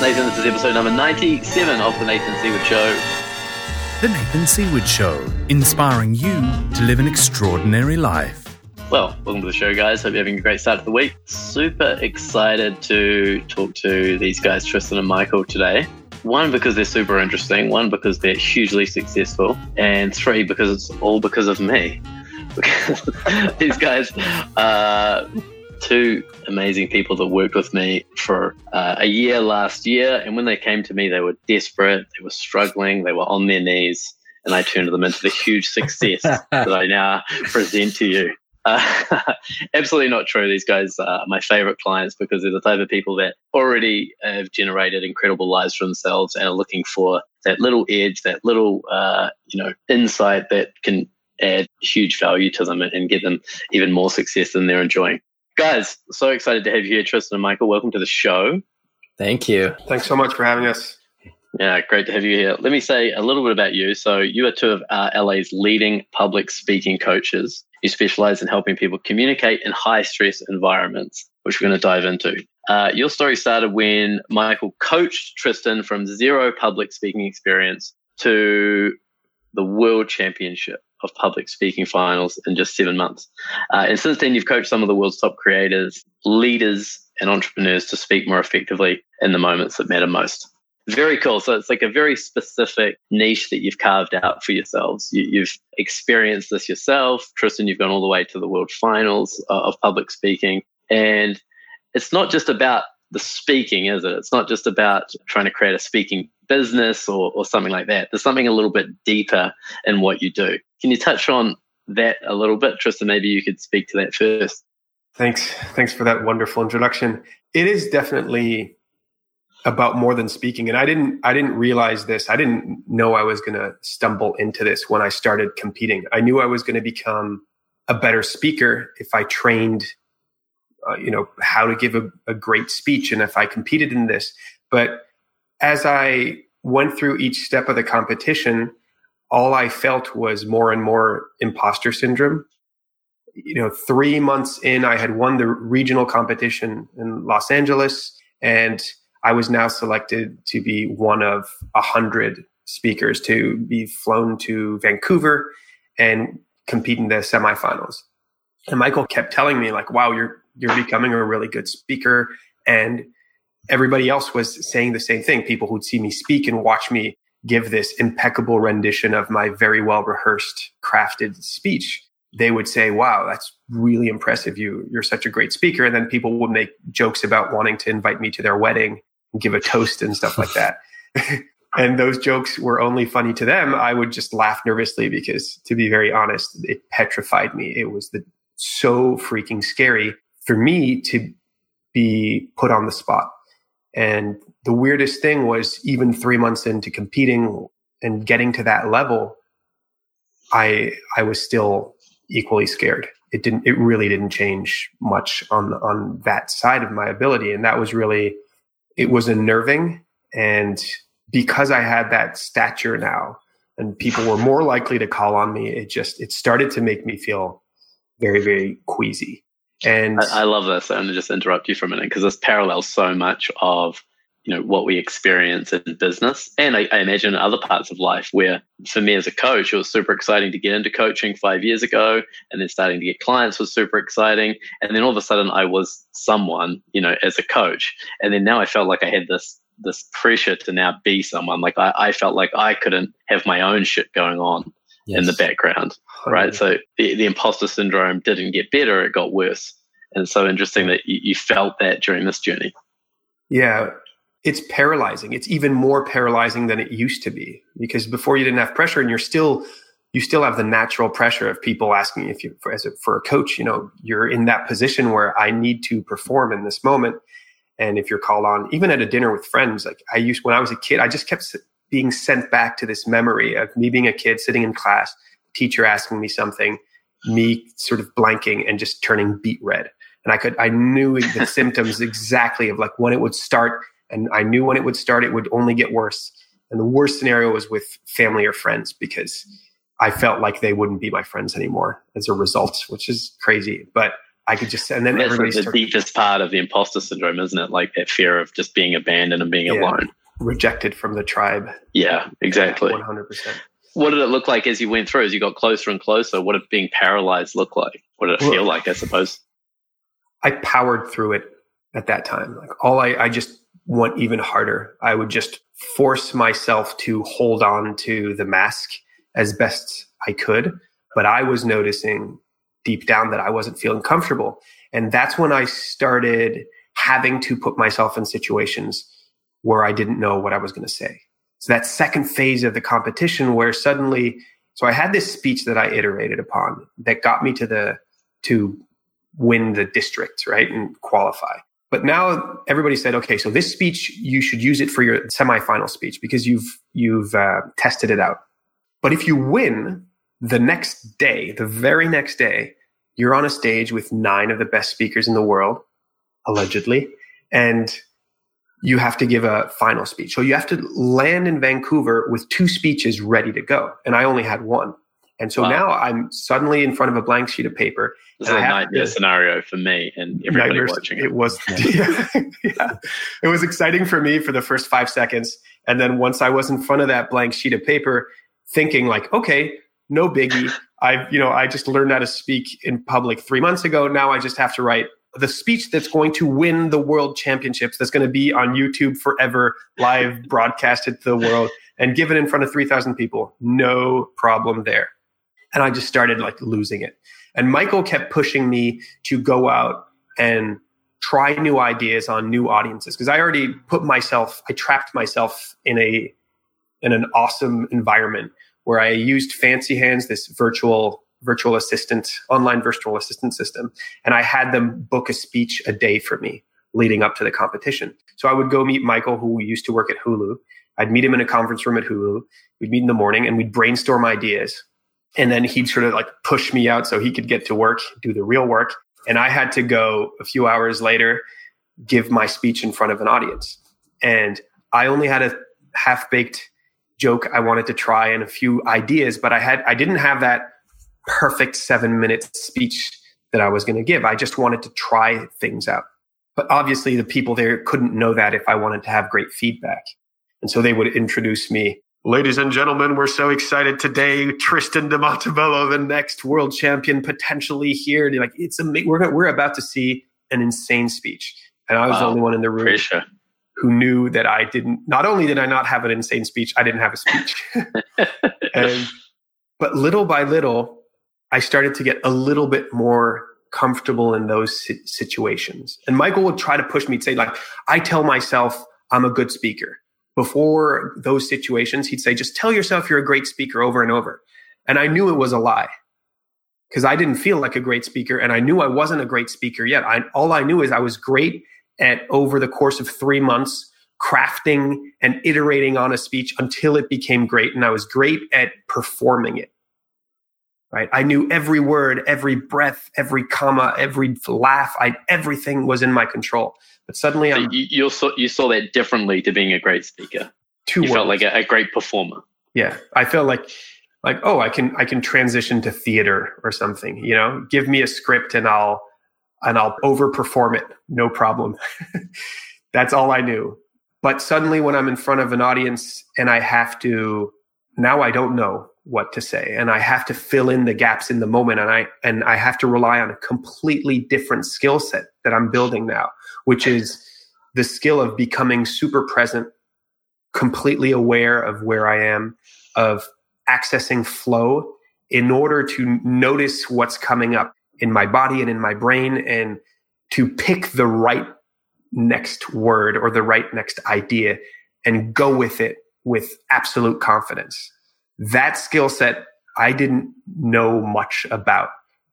Nathan, this is episode number 97 of The Nathan Seaward Show. The Nathan Seaward Show, inspiring you to live an extraordinary life. Well, welcome to the show, guys. Hope you're having a great start to the week. Super excited to talk to these guys, Tristan and Michael, today. One, because they're super interesting. One, because they're hugely successful. And three, because it's all because of me. Because these guys are two amazing people that worked with me for uh, a year last year. And when they came to me, they were desperate, they were struggling, they were on their knees. And I turned them into the huge success that I now present to you. Uh, absolutely not true. These guys are my favorite clients because they're the type of people that already have generated incredible lives for themselves and are looking for that little edge, that little, uh, you know, insight that can add huge value to them and get them even more success than they're enjoying. Guys, so excited to have you here, Tristan and Michael. Welcome to the show. Thank you. Thanks so much for having us. Yeah, great to have you here. Let me say a little bit about you. So, you are two of uh, LA's leading public speaking coaches. You specialize in helping people communicate in high stress environments, which we're going to dive into. Uh, your story started when Michael coached Tristan from zero public speaking experience to the world championship of public speaking finals in just seven months. Uh, and since then, you've coached some of the world's top creators, leaders, and entrepreneurs to speak more effectively in the moments that matter most. Very cool. So it's like a very specific niche that you've carved out for yourselves. You, have experienced this yourself. Tristan, you've gone all the way to the world finals uh, of public speaking. And it's not just about the speaking, is it? It's not just about trying to create a speaking business or, or something like that. There's something a little bit deeper in what you do. Can you touch on that a little bit, Tristan? Maybe you could speak to that first. Thanks. Thanks for that wonderful introduction. It is definitely about more than speaking. And I didn't I didn't realize this. I didn't know I was going to stumble into this when I started competing. I knew I was going to become a better speaker if I trained uh, you know how to give a, a great speech and if I competed in this. But as I went through each step of the competition, all I felt was more and more imposter syndrome. You know, three months in, I had won the regional competition in Los Angeles, and I was now selected to be one of a hundred speakers to be flown to Vancouver and compete in the semifinals. And Michael kept telling me, like, wow, you're you're becoming a really good speaker. And everybody else was saying the same thing. People who'd see me speak and watch me give this impeccable rendition of my very well rehearsed, crafted speech, they would say, wow, that's really impressive. You, you're such a great speaker. And then people would make jokes about wanting to invite me to their wedding and give a toast and stuff like that. and those jokes were only funny to them. I would just laugh nervously because to be very honest, it petrified me. It was the, so freaking scary for me to be put on the spot. And the weirdest thing was even three months into competing and getting to that level, I I was still equally scared. It didn't it really didn't change much on on that side of my ability. And that was really it was unnerving. And because I had that stature now and people were more likely to call on me, it just it started to make me feel very, very queasy. And I, I love this. I'm going to just interrupt you for a minute because this parallels so much of you know what we experience in business and I, I, imagine in other parts of life where for me as a coach it was super exciting to get into coaching five years ago and then starting to get clients was super exciting and then all of a sudden i was someone you know as a coach and then now i felt like i had this this pressure to now be someone like i, I felt like i couldn't have my own shit going on yes. in the background right so the, the imposter syndrome didn't get better it got worse and it's so interesting that you, you felt that during this journey yeah it's paralyzing. It's even more paralyzing than it used to be because before you didn't have pressure and you're still you still have the natural pressure of people asking if you for, as a, for a coach, you know, you're in that position where I need to perform in this moment. And if you're called on, even at a dinner with friends, like I used when I was a kid, I just kept being sent back to this memory of me being a kid sitting in class, teacher asking me something, me sort of blanking and just turning beet red. And I could, I knew the symptoms exactly of like when it would start and I knew when it would start, it would only get worse. And the worst scenario was with family or friends because I felt like they wouldn't be my friends anymore as a result, which is crazy. But I could just, and then That's everybody the started deepest part of the imposter syndrome, isn't it? Like that fear of just being abandoned and being Yeah. alone. Rejected from the tribe. Yeah, exactly. 100%. What did it look like as you went through? As you got closer and closer, what did being paralyzed look like? What did it Well- feel like? I suppose. I powered through it at that time. Like all I, I just went even harder. I would just force myself to hold on to the mask as best I could. But I was noticing deep down that I wasn't feeling comfortable. And that's when I started having to put myself in situations where I didn't know what I was going to say. So that second phase of the competition where suddenly, so I had this speech that I iterated upon that got me to the, to win the district, right? And qualify. But now everybody said, okay, so this speech, you should use it for your semifinal speech because you've, you've uh, tested it out. But if you win the next day, the very next day, you're on a stage with nine of the best speakers in the world, allegedly, and you have to give a final speech. So you have to land in Vancouver with two speeches ready to go. And I only had one. And so Wow. now I'm suddenly in front of a blank sheet of paper. This is And a nightmare to- scenario for me and everybody watching it. It was, yeah, yeah. It was exciting for me for the first five seconds. And then once I was in front of that blank sheet of paper, thinking like, okay, no biggie. I've, you know, I just learned how to speak in public three months ago. Now I just have to write the speech that's going to win the world championships. That's going to be on YouTube forever, live broadcasted to the world, and given in front of three thousand people. No problem there. And I just started like losing it. And Michael kept pushing me to go out and try new ideas on new audiences because I already put myself, I trapped myself in a in an awesome environment where I used Fancy Hands, this virtual virtual assistant, online virtual assistant system, and I had them book a speech a day for me leading up to the competition. So I would go meet Michael, who used to work at Hulu. I'd meet him in a conference room at Hulu. We'd meet in the morning and we'd brainstorm ideas. And then he'd sort of like push me out so he could get to work, do the real work. And I had to go a few hours later, give my speech in front of an audience. And I only had a half baked joke I wanted to try and a few ideas, but I had, I didn't have that perfect seven minute speech that I was going to give. I just wanted to try things out. But obviously the people there couldn't know that if I wanted to have great feedback. And so they would introduce me. Ladies and gentlemen, we're so excited today. Tristan de Montebello, the next world champion, potentially here. They're like, it's amazing. We're, we're about to see an insane speech. And I was the only one in the room Pressure. who knew that I didn't, not only did I not have an insane speech, I didn't have a speech. and, but little by little, I started to get a little bit more comfortable in those si- situations. And Michael would try to push me to say, like, I tell myself I'm a good speaker. Before those situations, he'd say, just tell yourself you're a great speaker over and over. And I knew it was a lie because I didn't feel like a great speaker and I knew I wasn't a great speaker yet. I, all I knew is I was great at over the course of three months crafting and iterating on a speech until it became great. And I was great at performing it. Right. I knew every word, every breath, every comma, every laugh. I, everything was in my control. But suddenly So you, you saw you saw that differently to being a great speaker. two You felt like a, a great performer. yeah i felt like like oh i can i can transition to theater or something you know give me a script and i'll and i'll overperform it no problem that's all i knew but suddenly when i'm in front of an audience and i have to now i don't know what to say and i have to fill in the gaps in the moment and i and i have to rely on a completely different skill set that i'm building now which is the skill of becoming super present completely aware of where I am, of accessing flow in order to notice what's coming up in my body and in my brain and to pick the right next word or the right next idea and go with it with absolute confidence. That skill set I didn't know much about.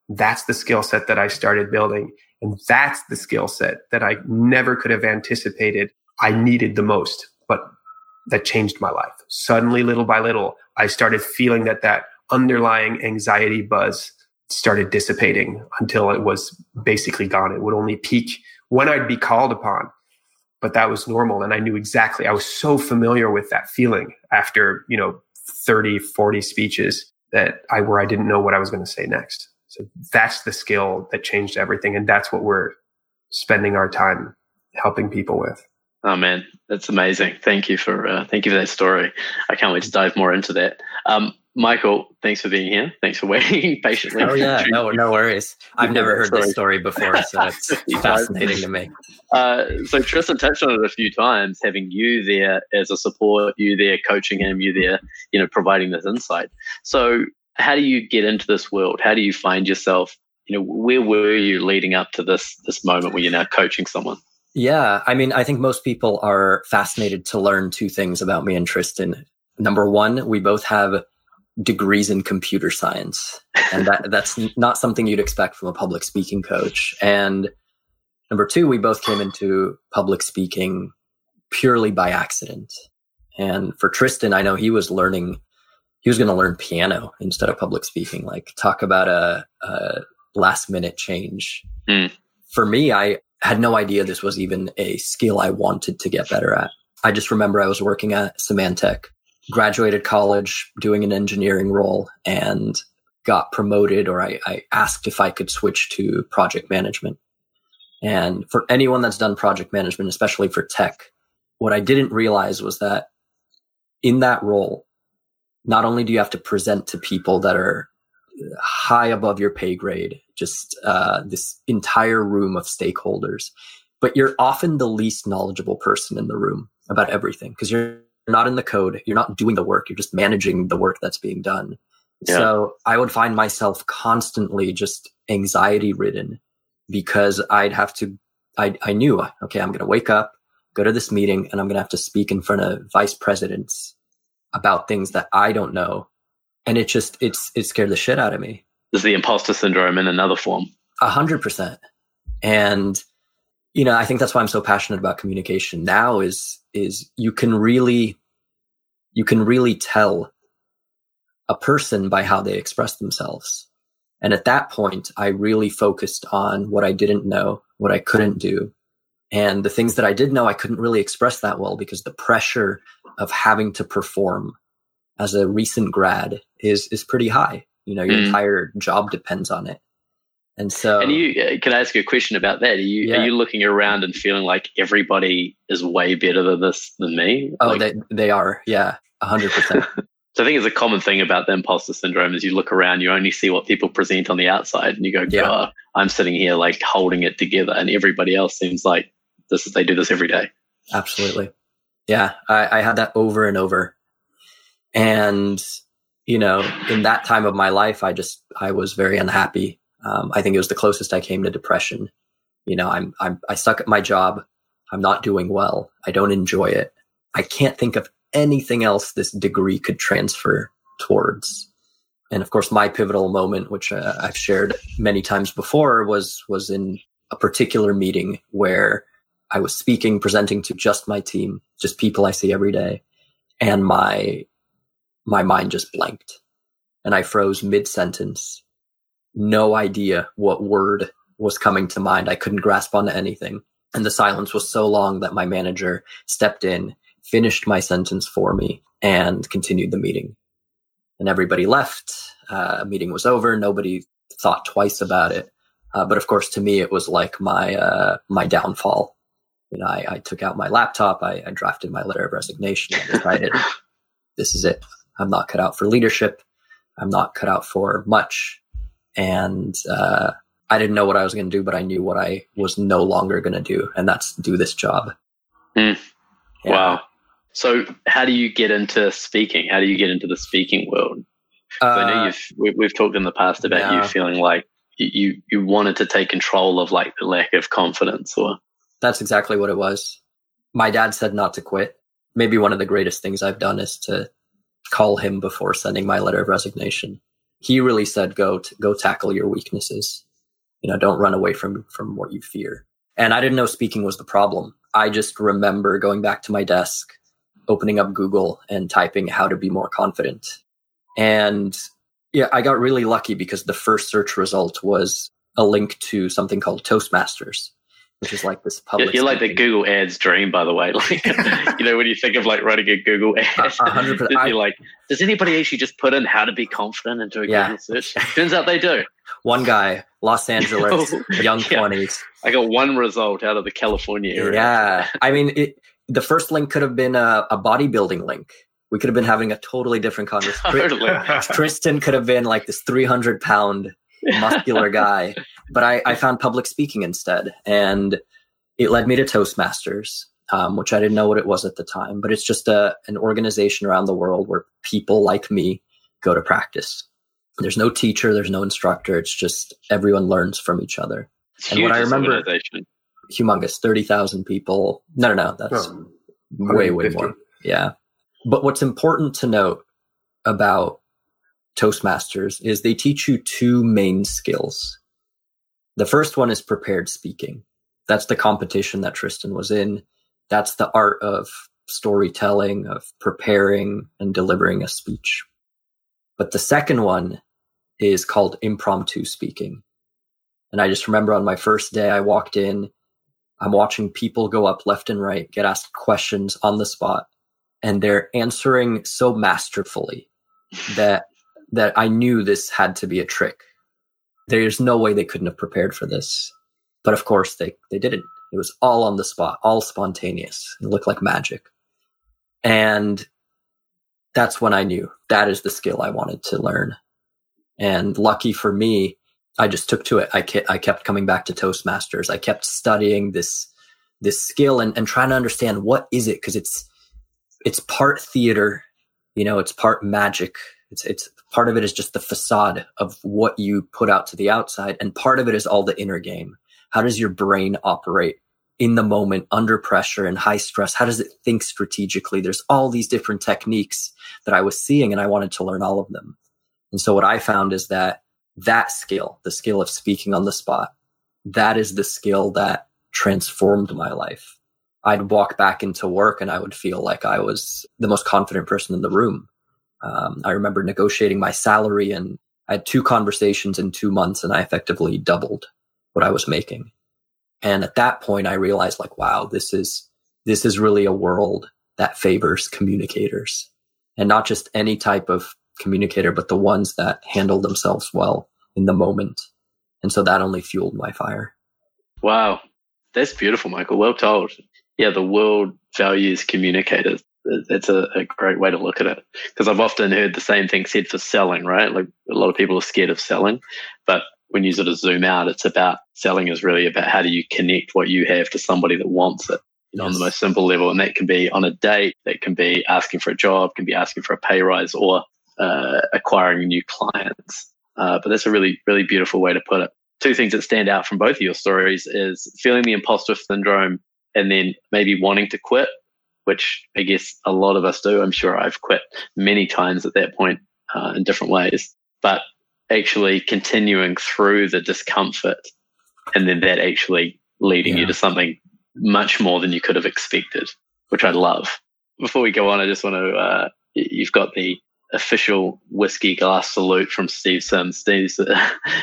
That's the skill set that I started building. And that's the skill set that I never could have anticipated I needed the most. But that changed my life. Suddenly, little by little, I started feeling that that underlying anxiety buzz started dissipating until it was basically gone. It would only peak when I'd be called upon, but that was normal. And I knew exactly, I was so familiar with that feeling after, you know, 30, 40 speeches that I, where I didn't know what I was going to say next. So that's the skill that changed everything. And that's what we're spending our time helping people with. Oh man, that's amazing. Thank you for uh, thank you for that story. I can't wait to dive more into that. Um, Michael, thanks for being here. Thanks for waiting patiently. Oh yeah, no, no worries. I've never heard this story before, so it's fascinating to me. Uh, so Tristan touched on it a few times, having you there as a support, you there coaching him, you there, you know, providing this insight. So how do you get into this world? How do you find yourself? You know, where were you leading up to this this moment where you're now coaching someone? Yeah, I mean, I think most people are fascinated to learn two things about me and Tristan. Number one, we both have degrees in computer science. And that, that's not something you'd expect from a public speaking coach. And number two, we both came into public speaking purely by accident. And for Tristan, I know he was learning, he was going to learn piano instead of public speaking. Like, talk about a, a last minute change. Mm. For me, I had no idea this was even a skill I wanted to get better at. I just remember I was working at Symantec graduated college doing an engineering role and got promoted or I, I, asked if I could switch to project management. And for anyone that's done project management, especially for tech, what I didn't realize was that in that role, not only do you have to present to people that are high above your pay grade, just uh, this entire room of stakeholders, but you're often the least knowledgeable person in the room about everything because you're not in the code. You're not doing the work. You're just managing the work that's being done. Yeah. So I would find myself constantly just anxiety ridden because I'd have to, I, I knew, okay, I'm going to wake up, go to this meeting, and I'm going to have to speak in front of vice presidents about things that I don't know. And it just, it's, it scared the shit out of me. This is the imposter syndrome in another form. A hundred percent. And, you know, I think that's why I'm so passionate about communication now is is you can really you can really tell a person by how they express themselves. And at that point, I really focused on what I didn't know, what I couldn't do. And the things that I did know, I couldn't really express that well because the pressure of having to perform as a recent grad is, is pretty high. You know, your mm. entire job depends on it. And so, and you uh, can I ask you a question about that? Are you yeah. are you looking around and feeling like everybody is way better than this than me? Oh, like, they they are, yeah, hundred percent. So I think it's a common thing about the imposter syndrome is you look around, you only see what people present on the outside, and you go, yeah. God, I'm sitting here like holding it together, and everybody else seems like this they do this every day. Absolutely, yeah. I, I had that over and over, and you know, in that time of my life, I just I was very unhappy um, I think it was the closest I came to depression. You know, I'm, I'm, I suck at my job. I'm not doing well. I don't enjoy it. I can't think of anything else this degree could transfer towards. And of course, my pivotal moment, which uh, I've shared many times before, was was in a particular meeting where I was speaking, presenting to just my team, just people I see every day, and my my mind just blanked, and I froze mid sentence, no idea what word was coming to mind. I couldn't grasp onto anything. And the silence was so long that my manager stepped in, finished my sentence for me, and continued the meeting. And everybody left. Uh, meeting was over. Nobody thought twice about it. Uh, but of course, to me, it was like my uh, my downfall. You know, I, I took out my laptop. I, I drafted my letter of resignation. I decided this is it. I'm not cut out for leadership. I'm not cut out for much and uh, I didn't know what I was going to do, but I knew what I was no longer going to do, and that's do this job. Mm. Yeah. Wow. So, how do you get into speaking? How do you get into the speaking world? Uh, I know uh, you've we, we've talked in the past about yeah. you feeling like you you wanted to take control of like the lack of confidence, or that's exactly what it was. My dad said not to quit. Maybe one of the greatest things I've done is to call him before sending my letter of resignation he really said, go, to, go tackle your weaknesses. You know, don't run away from, from what you fear. And I didn't know speaking was the problem. I just remember going back to my desk, opening up Google and typing how to be more confident. And yeah, I got really lucky because the first search result was a link to something called Toastmasters. Which is like this public. You're like the Google Ads dream, by the way. Like, you know, when you think of like running a Google ad, hundred percent. you're like, does anybody actually just put in how to be confident into a Yeah. Google search? Turns out they do. One guy, Los Angeles, young Yeah. twenties. I got one result out of the California area. Yeah, I mean, it, the first link could have been a, a bodybuilding link. We could have been having a totally different conversation. Totally. Tristan could have been like this 300 pound muscular guy, but I, I found public speaking instead. And it led me to Toastmasters, um, which I didn't know what it was at the time, but it's just a, an organization around the world where people like me go to practice. There's no teacher, there's no instructor. It's just everyone learns from each other. It's And what I remember- Humongous, 30,000 people. No, no, no, that's Oh, way, way more. Yeah. But what's important to note about Toastmasters is they teach you two main skills. The first one is prepared speaking. That's the competition that Tristan was in. That's the art of storytelling, of preparing and delivering a speech. But the second one is called impromptu speaking. And I just remember on my first day, I walked in, I'm watching people go up left and right, get asked questions on the spot, and they're answering so masterfully that that I knew this had to be a trick. There's no way they couldn't have prepared for this. But of course they they didn't. It was all on the spot, all spontaneous. It looked like magic. And that's when I knew that is the skill I wanted to learn. And lucky for me, I just took to it. I kept, I kept coming back to Toastmasters. I kept studying this this skill and, and trying to understand what is it because it's it's part theater, you know, it's part magic. It's it's part of it is just the facade of what you put out to the outside, and part of it is all the inner game. How does your brain operate in the moment, under pressure and high stress? How does it think strategically? There's all these different techniques that I was seeing, and I wanted to learn all of them. And so what I found is that that skill, the skill of speaking on the spot, that is the skill that transformed my life. I'd walk back into work and I would feel like I was the most confident person in the room. Um, I remember negotiating my salary and I had two conversations in two months and I effectively doubled what I was making. And at that point, I realized like, wow, this is, this is really a world that favors communicators and not just any type of communicator, but the ones that handle themselves well in the moment. And so that only fueled my fire. Wow. That's beautiful, Michael. Well told. Yeah, the world values communicators. That's a, a great way to look at it. Because I've often heard the same thing said for selling, right? Like a lot of people are scared of selling. But when you sort of zoom out, it's about selling is really about how do you connect what you have to somebody that wants it. You know, on the most simple level. And that can be on a date, that can be asking for a job, can be asking for a pay rise or uh, acquiring new clients. Uh, but that's a really, really beautiful way to put it. Two things that stand out from both of your stories is feeling the imposter syndrome and then maybe wanting to quit, which I guess a lot of us do. I'm sure I've quit many times at that point uh, in different ways, but actually continuing through the discomfort and then that actually leading you to something much more than you could have expected, which I love. Before we go on, I just want to, uh, you've got the official whiskey glass salute from Steve Sims. Steve's,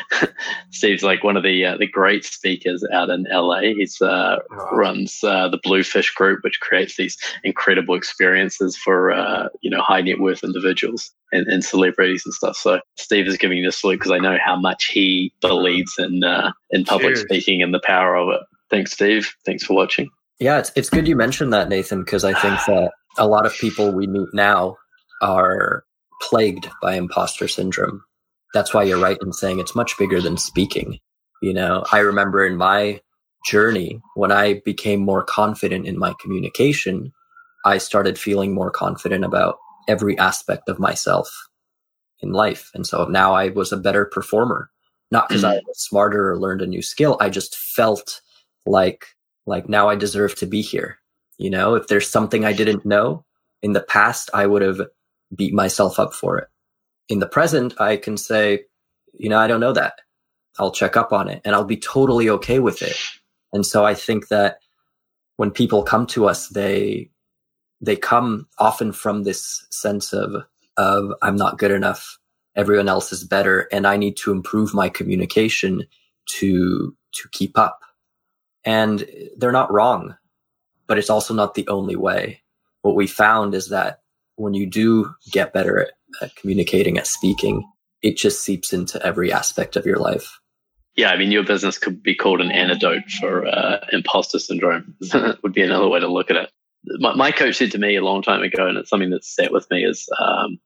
Steve's like one of the uh, the great speakers out in LA. He's uh, runs uh, the Bluefish Group, which creates these incredible experiences for uh, you know high net worth individuals and, and celebrities and stuff. So Steve is giving you the salute because I know how much he believes in uh, in public Cheers. speaking and the power of it. Thanks, Steve. Thanks for watching. Yeah, it's it's good you mentioned that, Nathan, because I think that a lot of people we meet now are plagued by imposter syndrome. That's why you're right in saying it's much bigger than speaking. You know, I remember in my journey when I became more confident in my communication, I started feeling more confident about every aspect of myself in life. And so now I was a better performer, not because I mm. was smarter or learned a new skill. I just felt like like now I deserve to be here. You know, if there's something I didn't know in the past, I would have beat myself up for it. In the present, I can say, you know, I don't know that. I'll check up on it and I'll be totally okay with it. And so I think that when people come to us, they they come often from this sense of of I'm not good enough. Everyone else is better and I need to improve my communication to to keep up And they're not wrong, but it's also not the only way. What we found is that when you do get better at, at communicating, at speaking, it just seeps into every aspect of your life. Yeah, I mean, your business could be called an antidote for uh, imposter syndrome. would be another way to look at it. My, my, coach said to me a long time ago, and it's something that's sat with me. Is um,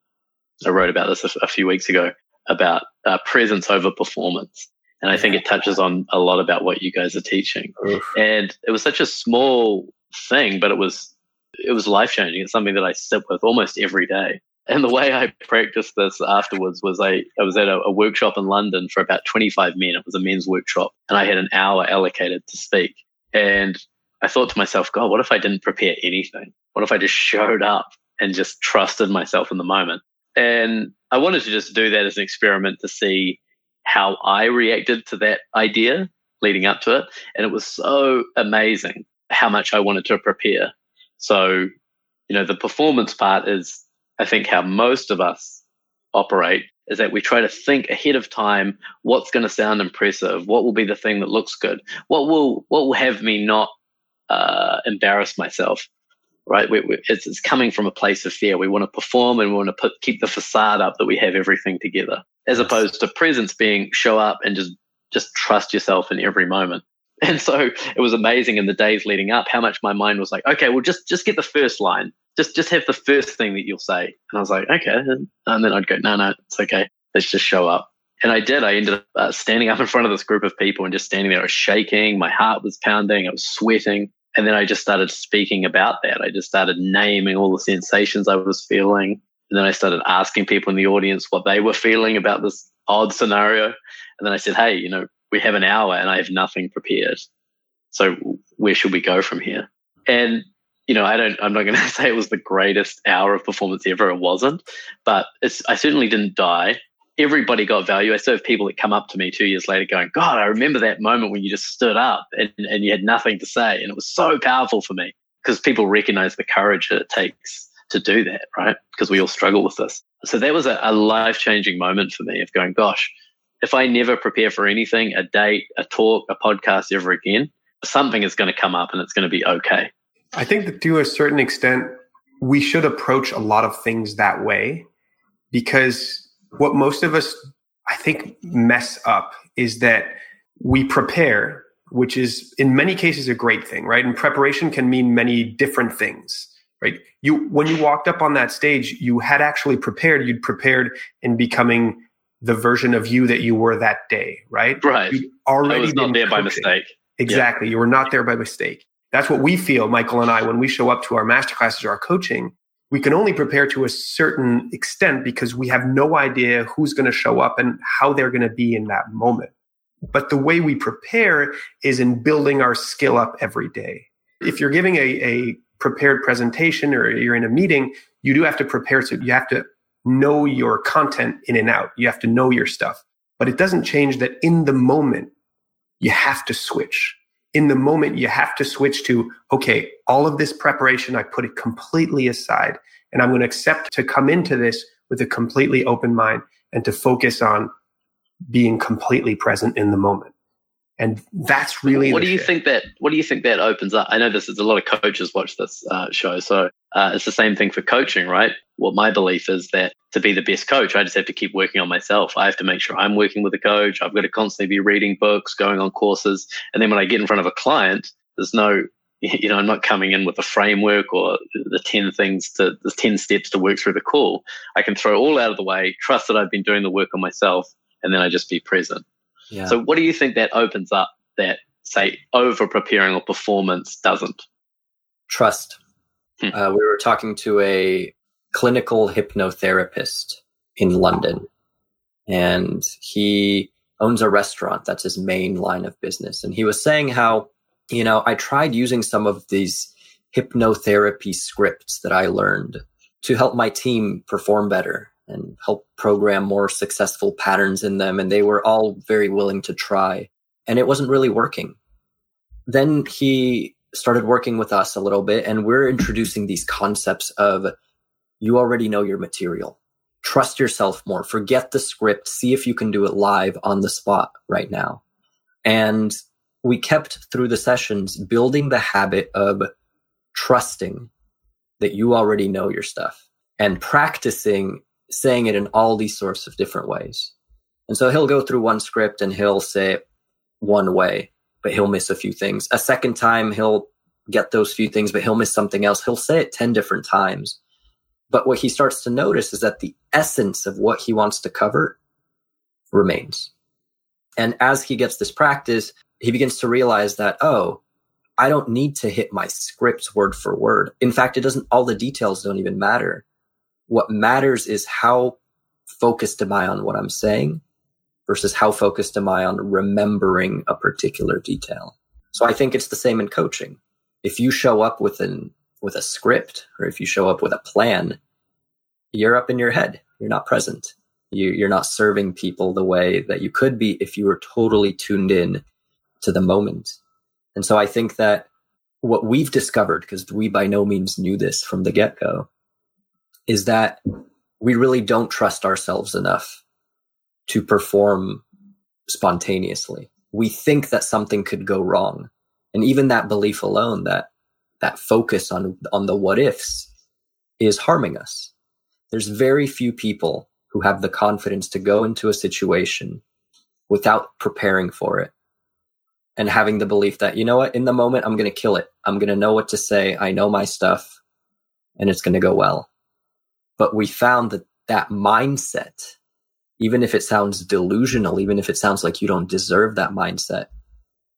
I wrote about this a, a few weeks ago about uh, presence over performance, and I think it touches on a lot about what you guys are teaching. Oof. And it was such a small thing, but it was it was life changing. It's something that I sit with almost every day. And the way I practiced this afterwards was I, I was at a, a, workshop in London for about 25 men. It was a men's workshop and I had an hour allocated to speak. And I thought to myself, God, what if I didn't prepare anything? What if I just showed up and just trusted myself in the moment? And I wanted to just do that as an experiment to see how I reacted to that idea leading up to it. And it was so amazing how much I wanted to prepare. So, you know, the performance part is I think how most of us operate is that we try to think ahead of time what's going to sound impressive, what will be the thing that looks good, what will what will have me not uh, embarrass myself, right? We, we, it's, it's, coming from a place of fear. We want to perform and we want to put keep the facade up that we have everything together, as opposed to presence being show up and just just trust yourself in every moment. And so it was amazing in the days leading up how much my mind was like, okay, well just just get the first line just just have the first thing that you'll say. And I was like, okay. And then I'd go, no, no, it's okay. Let's just show up. And I did. I ended up uh, standing up in front of this group of people and just standing there. I was shaking. My heart was pounding. I was sweating. And then I just started speaking about that. I just started naming all the sensations I was feeling. And then I started asking people in the audience what they were feeling about this odd scenario. And then I said, hey, you know, we have an hour and I have nothing prepared. So where should we go from here? And you know, I don't, I'm not going to say it was the greatest hour of performance ever. It wasn't, but I certainly didn't die. Everybody got value. I still have people that come up to me two years later going, God, I remember that moment when you just stood up and, and you had nothing to say. And it was so powerful for me because people recognize the courage that it takes to do that, right? Because we all struggle with this. So that was a, a life changing moment for me of going, gosh, if I never prepare for anything, a date, a talk, a podcast ever again, something is going to come up and it's going to be okay. I think that to a certain extent, we should approach a lot of things that way because what most of us, I think, mess up is that we prepare, which is in many cases a great thing, right? And preparation can mean many different things, right? You, when you walked up on that stage, you had actually prepared, you'd prepared in becoming the version of you that you were that day, right? Right. You'd already I was not there by mistake. Exactly. Yeah. You were not there by mistake. That's what we feel, Michael and I, when we show up to our masterclasses or our coaching. We can only prepare to a certain extent because we have no idea who's going to show up and how they're going to be in that moment. But the way we prepare is in building our skill up every day. If you're giving a, a prepared presentation or you're in a meeting, you do have to prepare. So you have to know your content in and out. You have to know your stuff. But it doesn't change that in the moment, you have to switch in the moment you have to switch to okay all of this preparation i put it completely aside and i'm going to accept to come into this with a completely open mind and to focus on being completely present in the moment and that's really what do you think that what do you think that opens up? I know this is a lot of coaches watch this uh, show so uh, it's the same thing for coaching right? What my belief is that to be the best coach i just have to keep working on myself. I have to make sure i'm working with a coach. I've got to constantly be reading books going on courses. And then when i get in front of a client there's no you know i'm not coming in with a framework or the 10 things to the 10 steps to work through the call. I can throw all out of the way trust that i've been doing the work on myself and then i just be present yeah. So what do you think that opens up that say over preparing or performance doesn't? Trust. Hmm. Uh, we were talking to a clinical hypnotherapist in London, and he owns a restaurant. That's his main line of business. And he was saying how, you know, I tried using some of these hypnotherapy scripts that I learned to help my team perform better and help program more successful patterns in them. And they were all very willing to try. And it wasn't really working. Then he started working with us a little bit, and we're introducing these concepts of you already know your material. Trust yourself more. Forget the script. See if you can do it live on the spot right now. And we kept through the sessions building the habit of trusting that you already know your stuff and practicing saying it in all these sorts of different ways. And so he'll go through one script and he'll say it one way, but he'll miss a few things. A second time, he'll get those few things, but he'll miss something else. He'll say it 10 different times. But what he starts to notice is that the essence of what he wants to cover remains. And as he gets this practice, he begins to realize that, oh, I don't need to hit my scripts word for word. In fact, it doesn't, all the details don't even matter. What matters is how focused am I on what I'm saying versus how focused am I on remembering a particular detail. So I think it's the same in coaching. If you show up with an, with a script or if you show up with a plan, you're up in your head. You're not present. You, you're not serving people the way that you could be if you were totally tuned in to the moment. And so I think that what we've discovered, because we by no means knew this from the get go, is that we really don't trust ourselves enough to perform spontaneously. We think that something could go wrong. And even that belief alone, that that focus on on the what ifs is harming us. There's very few people who have the confidence to go into a situation without preparing for it and having the belief that, you know what, in the moment, I'm going to kill it. I'm going to know what to say. I know my stuff and it's going to go well. But we found that that mindset, even if it sounds delusional, even if it sounds like you don't deserve that mindset,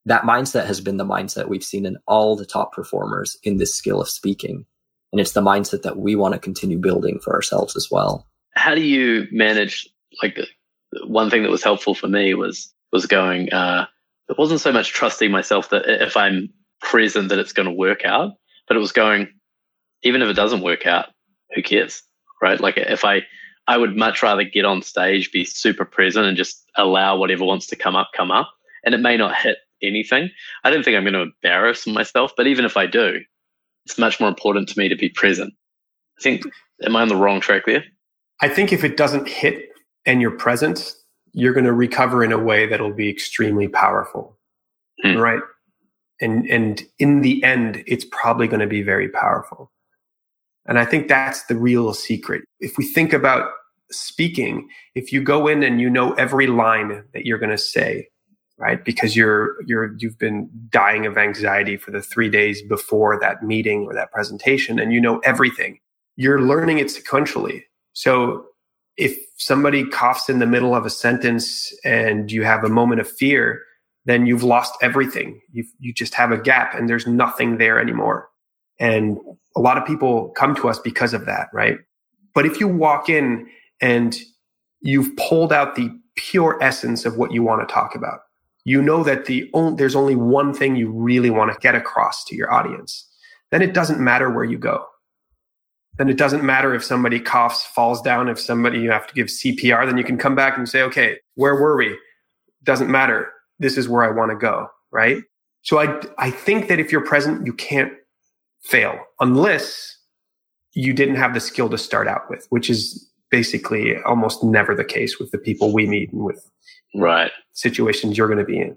that mindset has been the mindset we've seen in all the top performers in this skill of speaking. And it's the mindset that we want to continue building for ourselves as well. How do you manage like one thing that was helpful for me was was going uh it wasn't so much trusting myself that if I'm present that it's going to work out, but it was going even if it doesn't work out, who cares? Right? Like if I I would much rather get on stage, be super present and just allow whatever wants to come up, come up. And it may not hit anything. I don't think I'm going to embarrass myself, but even if I do, it's much more important to me to be present. I think, am I on the wrong track there? I think if it doesn't hit and you're present, you're going to recover in a way that'll be extremely powerful. Hmm. Right. And, and in the end, it's probably going to be very powerful. And I think that's the real secret. If we think about speaking, if you go in and you know every line that you're going to say, right? Because you're, you're, you've been dying of anxiety for the three days before that meeting or that presentation and you know everything. You're learning it sequentially. So if somebody coughs in the middle of a sentence and you have a moment of fear, then you've lost everything. You you just have a gap and there's nothing there anymore. And a lot of people come to us because of that, right? But if you walk in and you've pulled out the pure essence of what you want to talk about, you know that the only, there's only one thing you really want to get across to your audience. Then it doesn't matter where you go then it doesn't matter if somebody coughs, falls down, if somebody you have to give CPR, then you can come back and say, okay, where were we? Doesn't matter. This is where I want to go. Right. So I, I think that if you're present, you can't fail unless you didn't have the skill to start out with, which is basically almost never the case with the people we meet and with right situations you're going to be in.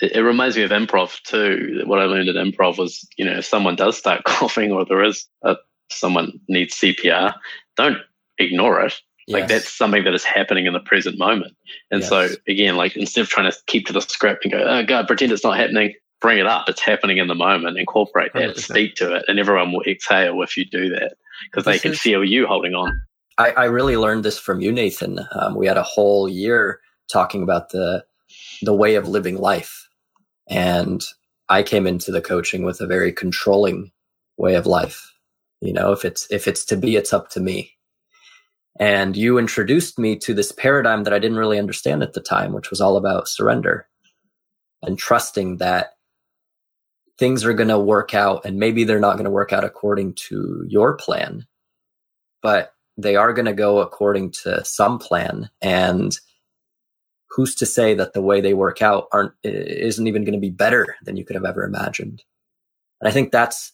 It, it reminds me of improv too. What I learned at improv was, you know, if someone does start coughing or there is a someone needs CPR, don't ignore it. Like yes. that's something that is happening in the present moment. And yes. so again, like instead of trying to keep to the script and go, oh God, pretend it's not happening, bring it up. It's happening in the moment. Incorporate that, 100%. speak to it, and everyone will exhale if you do that because they can is, feel you holding on. I, I, really learned this from you, Nathan. Um, we had a whole year talking about the the way of living life, and I came into the coaching with a very controlling way of life you know, if it's if it's to be, it's up to me. And you introduced me to this paradigm that I didn't really understand at the time, which was all about surrender and trusting that things are going to work out and maybe they're not going to work out according to your plan, but they are going to go according to some plan. And who's to say that the way they work out aren't, isn't even going to be better than you could have ever imagined? And I think that's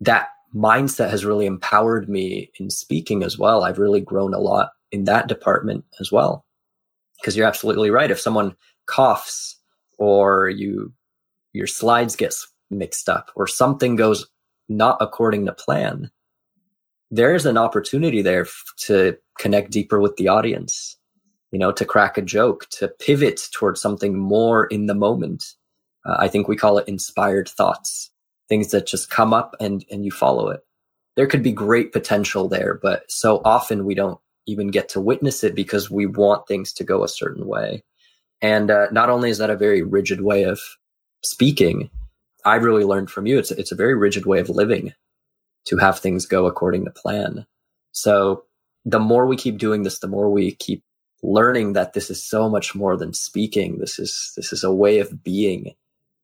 that mindset has really empowered me in speaking as well. I've really grown a lot in that department as well. Because you're absolutely right. If someone coughs or you your slides get mixed up or something goes not according to plan, there's an opportunity there f- to connect deeper with the audience, you know, to crack a joke, to pivot towards something more in the moment. Uh, I think we call it inspired thoughts, things that just come up and, and you follow it. There could be great potential there, but so often we don't even get to witness it because we want things to go a certain way. And uh, not only is that a very rigid way of speaking, I really learned from you. It's it's a very rigid way of living to have things go according to plan. So the more we keep doing this, the more we keep learning that this is so much more than speaking. This is this is a way of being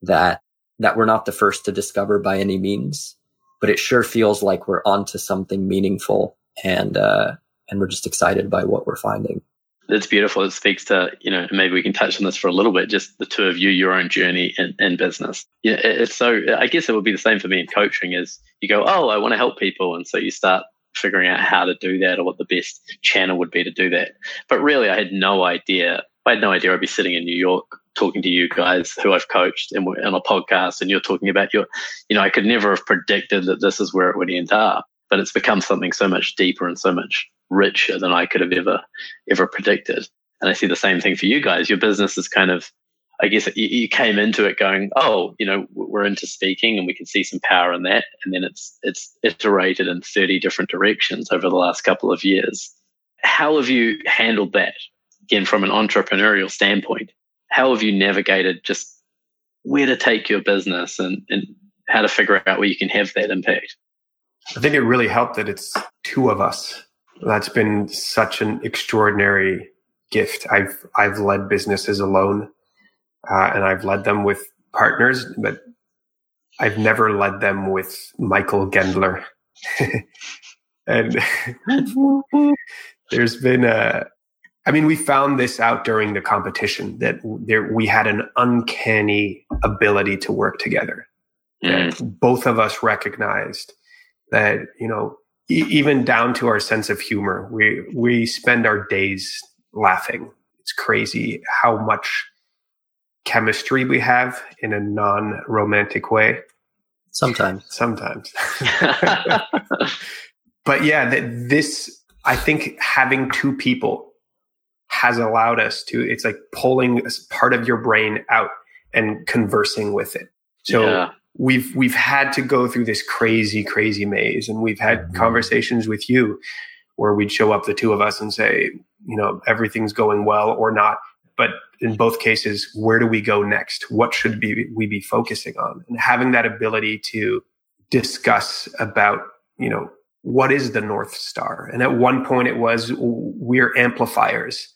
that that we're not the first to discover by any means, but it sure feels like we're onto something meaningful and uh, and we're just excited by what we're finding. It's beautiful. It speaks to, you know, maybe we can touch on this for a little bit, just the two of you, your own journey in, in business. Yeah, it's so, I guess it would be the same for me in coaching is you go, oh, I want to help people. And so you start figuring out how to do that or what the best channel would be to do that. But really, I had no idea. I had no idea I'd be sitting in New York talking to you guys who I've coached and we're on a podcast and you're talking about your, you know, I could never have predicted that this is where it would end up, but it's become something so much deeper and so much richer than I could have ever ever predicted. And I see the same thing for you guys. Your business is kind of, I guess, you, you came into it going, oh, you know, we're into speaking, and we can see some power in that. And then it's it's iterated in thirty different directions over the last couple of years. How have you handled that? Again, from an entrepreneurial standpoint, how have you navigated just where to take your business and, and how to figure out where you can have that impact? I think it really helped that it's two of us that's been such an extraordinary gift. I've I've led businesses alone, uh, and I've led them with partners, but I've never led them with Michael Gendler. and there's been a, I mean, we found this out during the competition that there we had an uncanny ability to work together. Mm. both of us recognized that you know even down to our sense of humor. We we spend our days laughing. It's crazy how much chemistry we have in a non-romantic way. Sometimes. Sometimes. but yeah, that this I think having two people has allowed us to it's like pulling a part of your brain out and conversing with it. So yeah we've we've had to go through this crazy crazy maze. And we've had mm-hmm. conversations with you where we'd show up the two of us and say you know everything's going well or not. But in both cases where do we go next? What should be we be focusing on? And having that ability to discuss about you know what is the north star? And at one point it was we're amplifiers.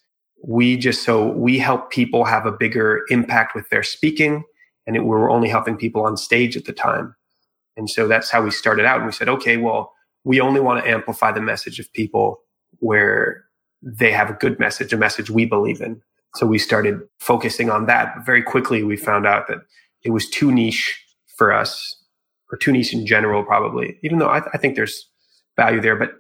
We just so we help people have a bigger impact with their speaking and it, we were only helping people on stage at the time. And so that's how we started out. And we said, okay, well, we only want to amplify the message of people where they have a good message, a message we believe in. So we started focusing on that. But very quickly, we found out that it was too niche for us, or too niche in general, probably, even though I, th- I think there's value there. But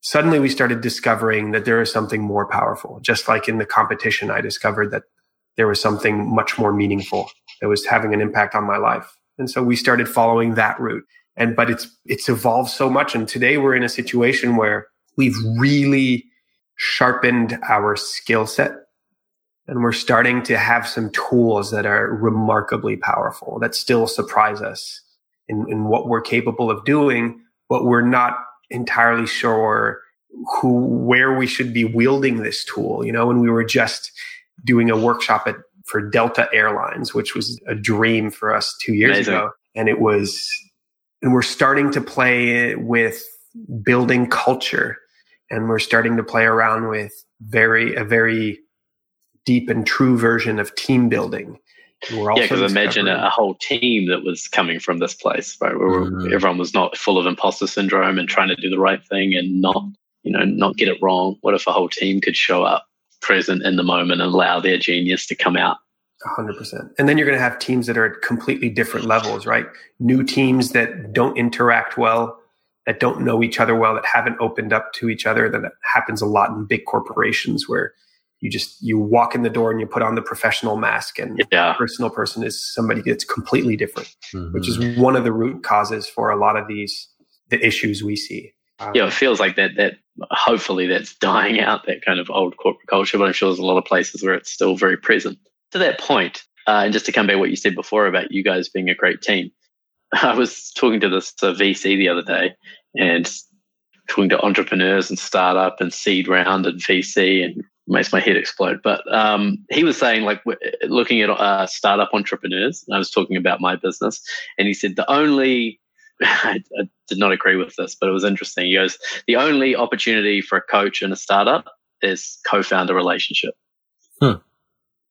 suddenly we started discovering that there is something more powerful. Just like in the competition, I discovered that there was something much more meaningful that was having an impact on my life. And so we started following that route. And, but it's, it's evolved so much. And today we're in a situation where we've really sharpened our skill set and we're starting to have some tools that are remarkably powerful that still surprise us in, in what we're capable of doing, but we're not entirely sure who, where we should be wielding this tool. You know, when we were just doing a workshop at for Delta Airlines, which was a dream for us two years Amazing. ago. And it was, and we're starting to play with building culture and we're starting to play around with very, a very deep and true version of team building. yeah, because imagine a, a, whole team that was coming from this place, right? Where mm-hmm. everyone was not full of imposter syndrome and trying to do the right thing and not, you know, not get it wrong. What if a whole team could show up present in the moment and allow their genius to come out. 100%. And then you're going to have teams that are at completely different levels, right? New teams that don't interact well, that don't know each other well, that haven't opened up to each other. That happens a lot in big corporations where you just you walk in the door and you put on the professional mask and yeah. personal person is somebody that's completely different Mhm. which is one of the root causes for a lot of these the issues we see Um, yeah, it feels like that. That hopefully that's dying out. That kind of old corporate culture, but I'm sure there's a lot of places where it's still very present. To that point, uh, and just to come back to what you said before about you guys being a great team, I was talking to this uh, VC the other day and talking to entrepreneurs and startup and seed round and VC and makes my head explode. But um, he was saying like looking at uh, startup entrepreneurs, and I was talking about my business, and he said the only I, I did not agree with this, but it was interesting. He goes, the only opportunity for a coach in a startup is co-founder relationship. Hmm.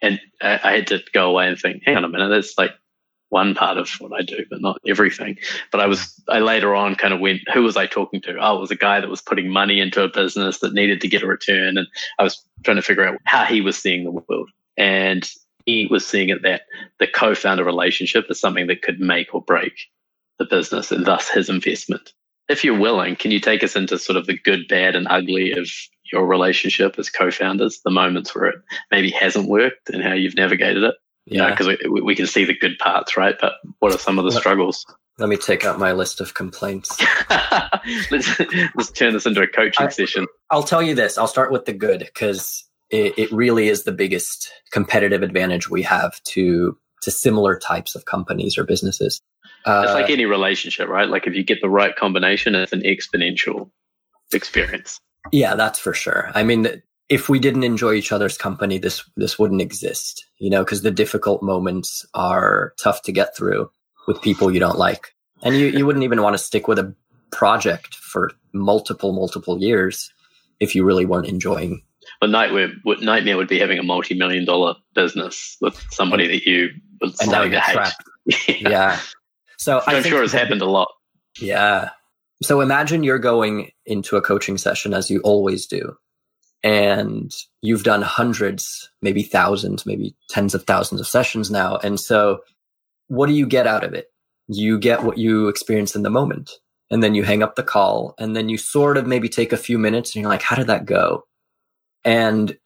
And I, I had to go away and think, hang on a minute, that's like one part of what I do, but not everything. But I was, I later on kind of went, who was I talking to? Oh, it was a guy that was putting money into a business that needed to get a return. And I was trying to figure out how he was seeing the world. And he was seeing it that the co-founder relationship is something that could make or break the business and thus his investment. If you're willing, can you take us into sort of the good, bad, and ugly of your relationship as co-founders, the moments where it maybe hasn't worked and how you've navigated it? You know, Yeah. because we, we can see the good parts, right? But what are some of the struggles? Let me take out my list of complaints. let's let's turn this into a coaching I- session. I'll tell you this. I'll start with the good because it, it really is the biggest competitive advantage we have to to similar types of companies or businesses. Uh, It's like any relationship, right? Like if you get the right combination, it's an exponential experience. yeah, that's for sure. I mean, if we didn't enjoy each other's company, this this wouldn't exist. You know, because the difficult moments are tough to get through with people you don't like, and you you wouldn't even want to stick with a project for multiple multiple years if you really weren't enjoying But nightmare, would- nightmare would be having a multi-million dollar business with somebody that you would starting to hate. yeah. Yeah. So I I'm think sure it's happened a lot. Yeah. So imagine you're going into a coaching session as you always do, and you've done hundreds, maybe thousands, maybe tens of thousands of sessions now. And so what do you get out of it? You get what you experience in the moment. And then you hang up the call and then you sort of maybe take a few minutes and you're like, how did that go? And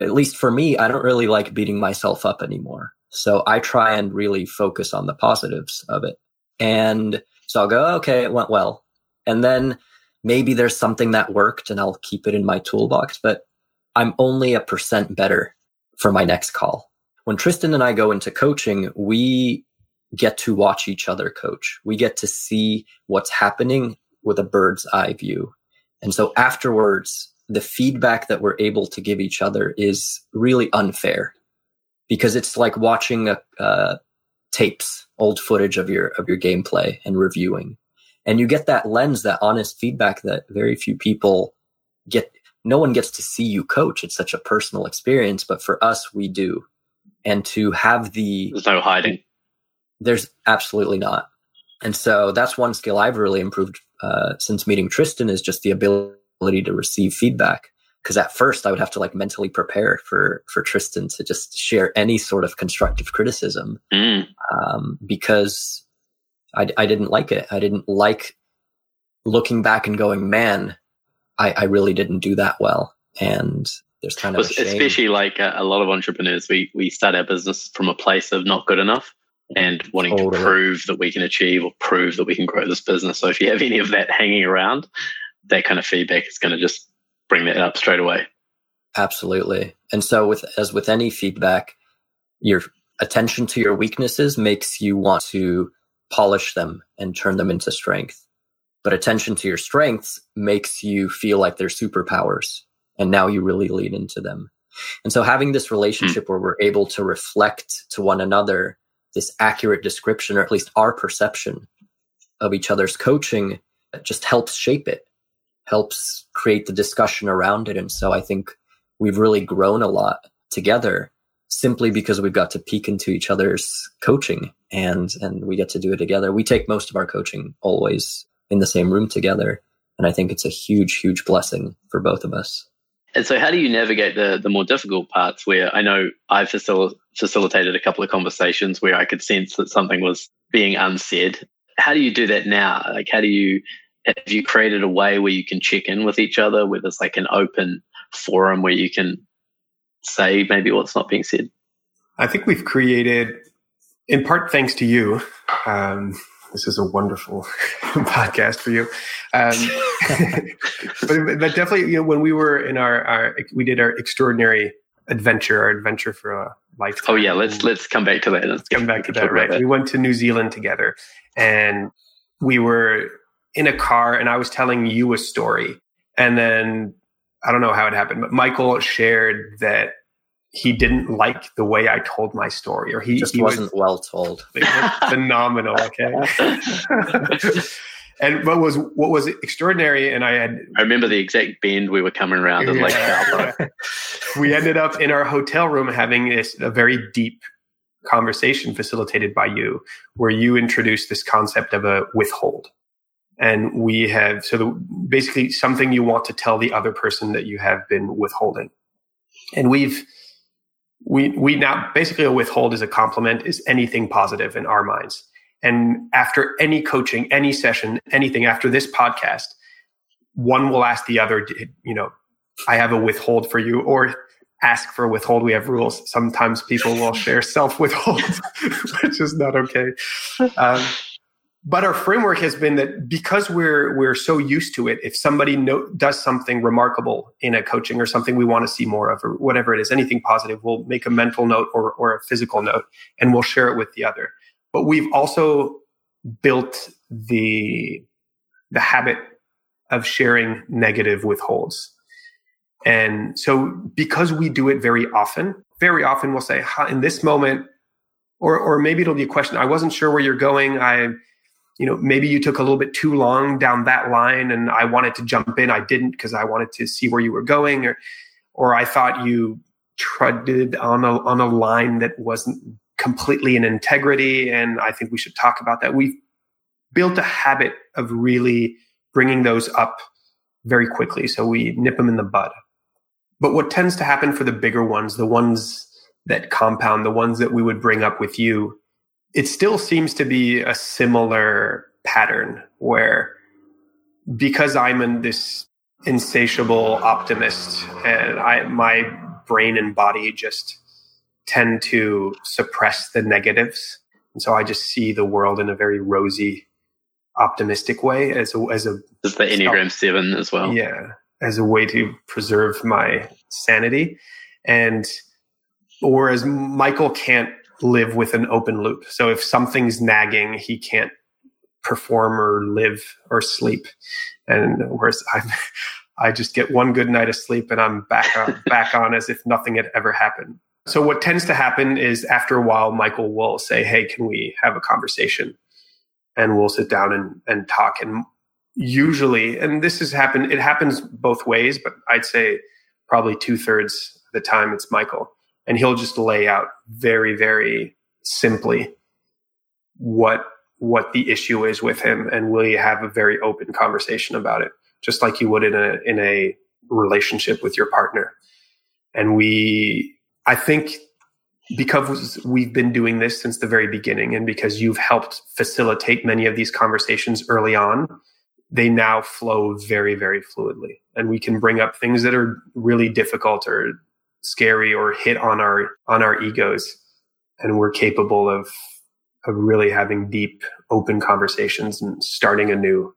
at least for me, I don't really like beating myself up anymore. So I try and really focus on the positives of it. And so I'll go, okay, it went well. And then maybe there's something that worked and I'll keep it in my toolbox, but I'm only a percent better for my next call. When Tristan and I go into coaching, we get to watch each other coach. We get to see what's happening with a bird's eye view. And so afterwards, the feedback that we're able to give each other is really unfair because it's like watching a, uh, tapes, old footage of your of your gameplay and reviewing. And you get that lens, that honest feedback that very few people get. No one gets to see you coach. It's such a personal experience, but for us, we do. And to have the There's no hiding. there's absolutely not. And so that's one skill I've really improved uh, since meeting Tristan is just the ability to receive feedback. Because at first I would have to like mentally prepare for for Tristan to just share any sort of constructive criticism Mm. um, because I, I didn't like it. I didn't like looking back and going, man, I, I really didn't do that well. And there's kind of a especially like uh, a lot of entrepreneurs, we we start our business from a place of not good enough and wanting to prove that we can achieve or prove that we can grow this business. So if you have any of that hanging around, that kind of feedback is going to just bring that up straight away. Absolutely. And so with as with any feedback, your attention to your weaknesses makes you want to polish them and turn them into strength. But attention to your strengths makes you feel like they're superpowers. And now you really lean into them. And so having this relationship hmm. where we're able to reflect to one another this accurate description, or at least our perception of each other's coaching, just helps shape it, helps create the discussion around it. And so I think we've really grown a lot together simply because we've got to peek into each other's coaching and and we get to do it together. We take most of our coaching always in the same room together. And I think it's a huge, huge blessing for both of us. And so, how do you navigate the the more difficult parts? Where I know I facil- facilitated a couple of conversations where I could sense that something was being unsaid. How do you do that now? Like, how do you have you created a way where you can check in with each other, where there's like an open forum where you can say maybe what's not being said? I think we've created, in part thanks to you. Um, this is a wonderful podcast for you. Um, but, but, definitely, you know, when we were in our, our, we did our extraordinary adventure, our adventure for a lifetime. Oh yeah, let's let's come back to that. Let's come back to that. Right, we went to New Zealand together, and we were in a car, and I was telling you a story, and then I don't know how it happened, but Michael shared that he didn't like the way I told my story, or he just he wasn't was, well told. phenomenal. Okay. and what was what was extraordinary, and I had I remember the exact bend we were coming around in Lake yeah. we ended up in our hotel room having this a very deep conversation facilitated by you, where you introduced this concept of a withhold. And we have so the, basically something you want to tell the other person that you have been withholding. And we've we we now basically a withhold is a compliment is anything positive in our minds. And after any coaching, any session, anything after this podcast, one will ask the other, you know, I have a withhold for you, or ask for withhold. We have rules. Sometimes people will share self withhold, which is not okay. Um, but our framework has been that because we're we're so used to it if somebody know, does something remarkable in a coaching or something we want to see more of or whatever it is anything positive we'll make a mental note or, or a physical note and we'll share it with the other. But we've also built the the habit of sharing negative withholds and so because we do it very often very often we'll say in this moment or or maybe it'll be a question i wasn't sure where you're going. I you know maybe you took a little bit too long down that line and i wanted to jump in. I didn't because i wanted to see where you were going or or i thought you treaded on a on a line that wasn't completely in integrity. And i think we should talk about that. We've built a habit of really bringing those up very quickly. So we nip them in the bud. But what tends to happen for the bigger ones the ones that compound the ones that we would bring up with you it still seems to be a similar pattern where because I'm in this insatiable optimist and I my brain and body just tend to suppress the negatives. And so I just see the world in a very rosy, optimistic way as a as a the Enneagram seven as well. Yeah. As a way to preserve my sanity. And whereas Michael can't live with an open loop. So if something's nagging, he can't perform or live or sleep. And whereas I'm, I just get one good night of sleep and I'm back on, back on as if nothing had ever happened. So what tends to happen is after a while, Michael will say, Hey, can we have a conversation? And we'll sit down and, and talk. And usually, and this has happened, it happens both ways, but I'd say probably two thirds of the time it's Michael and he'll just lay out very very simply what what the issue is with him and will have a very open conversation about it just like you would in a in a relationship with your partner. And we i think because we've been doing this since the very beginning and because you've helped facilitate many of these conversations early on they now flow very very fluidly. And we can bring up things that are really difficult or scary or hit on our on our egos. And we're capable of of really having deep open conversations and starting anew.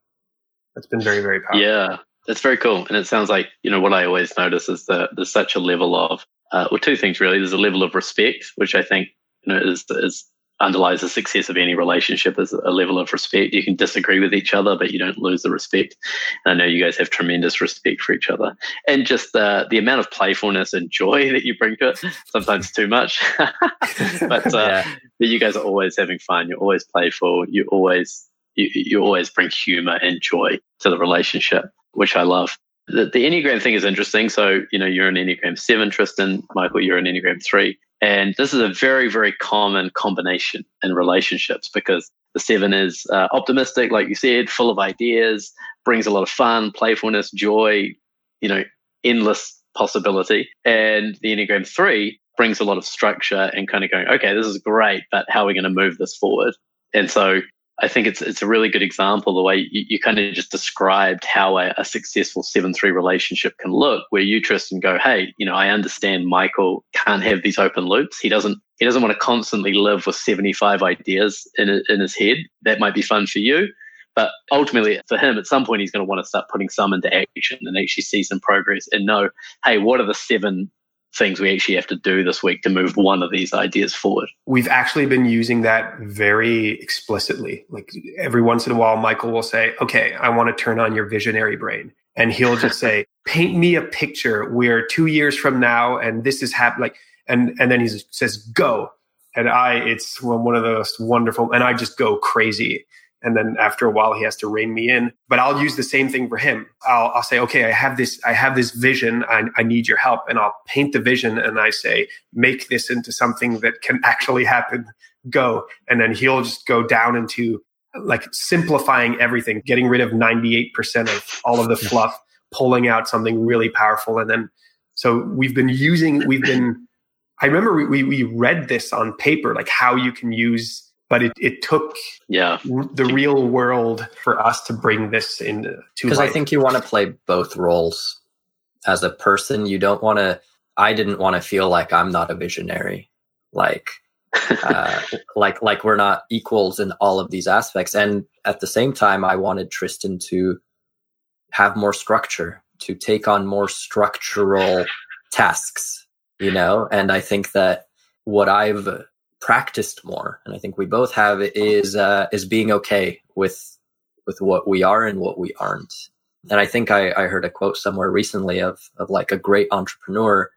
That's been very very powerful. Yeah that's very cool. And it sounds like you know what i always notice is that there's such a level of uh, well two things really. There's a level of respect which i think you know is is underlies the success of any relationship is a level of respect. You can disagree with each other, but you don't lose the respect. And I know you guys have tremendous respect for each other. And just uh, the amount of playfulness and joy that you bring to it, sometimes too much. but uh, yeah. you guys are always having fun. You're always playful. You always you, you always bring humor and joy to the relationship, which I love. The, the Enneagram thing is interesting. So, you know, you're an Enneagram 7, Tristan. Michael, you're an Enneagram 3. And this is a very, very common combination in relationships because the seven is uh, optimistic, like you said, full of ideas, brings a lot of fun, playfulness, joy, you know, endless possibility. And the Enneagram three brings a lot of structure and kind of going, okay, this is great, but how are we going to move this forward? And so I think it's it's a really good example the way you, you kind of just described how a, a successful seven three relationship can look, where you Tristan go, hey, you know, I understand Michael can't have these open loops. He doesn't he doesn't want to constantly live with seventy five ideas in in his head. That might be fun for you, but ultimately for him, at some point, he's going to want to start putting some into action and actually see some progress and know, hey, what are the seven things we actually have to do this week to move one of these ideas forward. We've actually been using that very explicitly. Like every once in a while, Michael will say, okay, I want to turn on your visionary brain. And he'll just say, paint me a picture. We're two years from now and this is happening. Like, and, and then he says, go. And I, it's one of those wonderful, and I just go crazy and then after a while he has to rein me in. But i'll use the same thing for him. I'll, I'll say okay i have this i have this vision. I, I need your help. And i'll paint the vision and i say make this into something that can actually happen. Go. And then he'll just go down into like simplifying everything getting rid of 98% of all of the fluff pulling out something really powerful. And then so we've been using we've been i remember we, we, we read this on paper like how you can use but it, it took yeah. the real world for us to bring this into because i think you want to play both roles. As a person you don't want to i didn't want to feel like i'm not a visionary. Like uh, like like we're not equals in all of these aspects. And at the same time i wanted tristan to have more structure to take on more structural tasks you know? And i think that what i've practiced more, and I think we both have, is uh, is being okay with with what we are and what we aren't. And I think I, I heard a quote somewhere recently of of like a great entrepreneur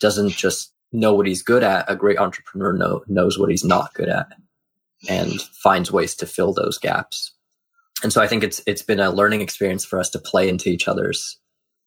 doesn't just know what he's good at. A great entrepreneur know, knows what he's not good at and finds ways to fill those gaps. And so I think it's it's been a learning experience for us to play into each other's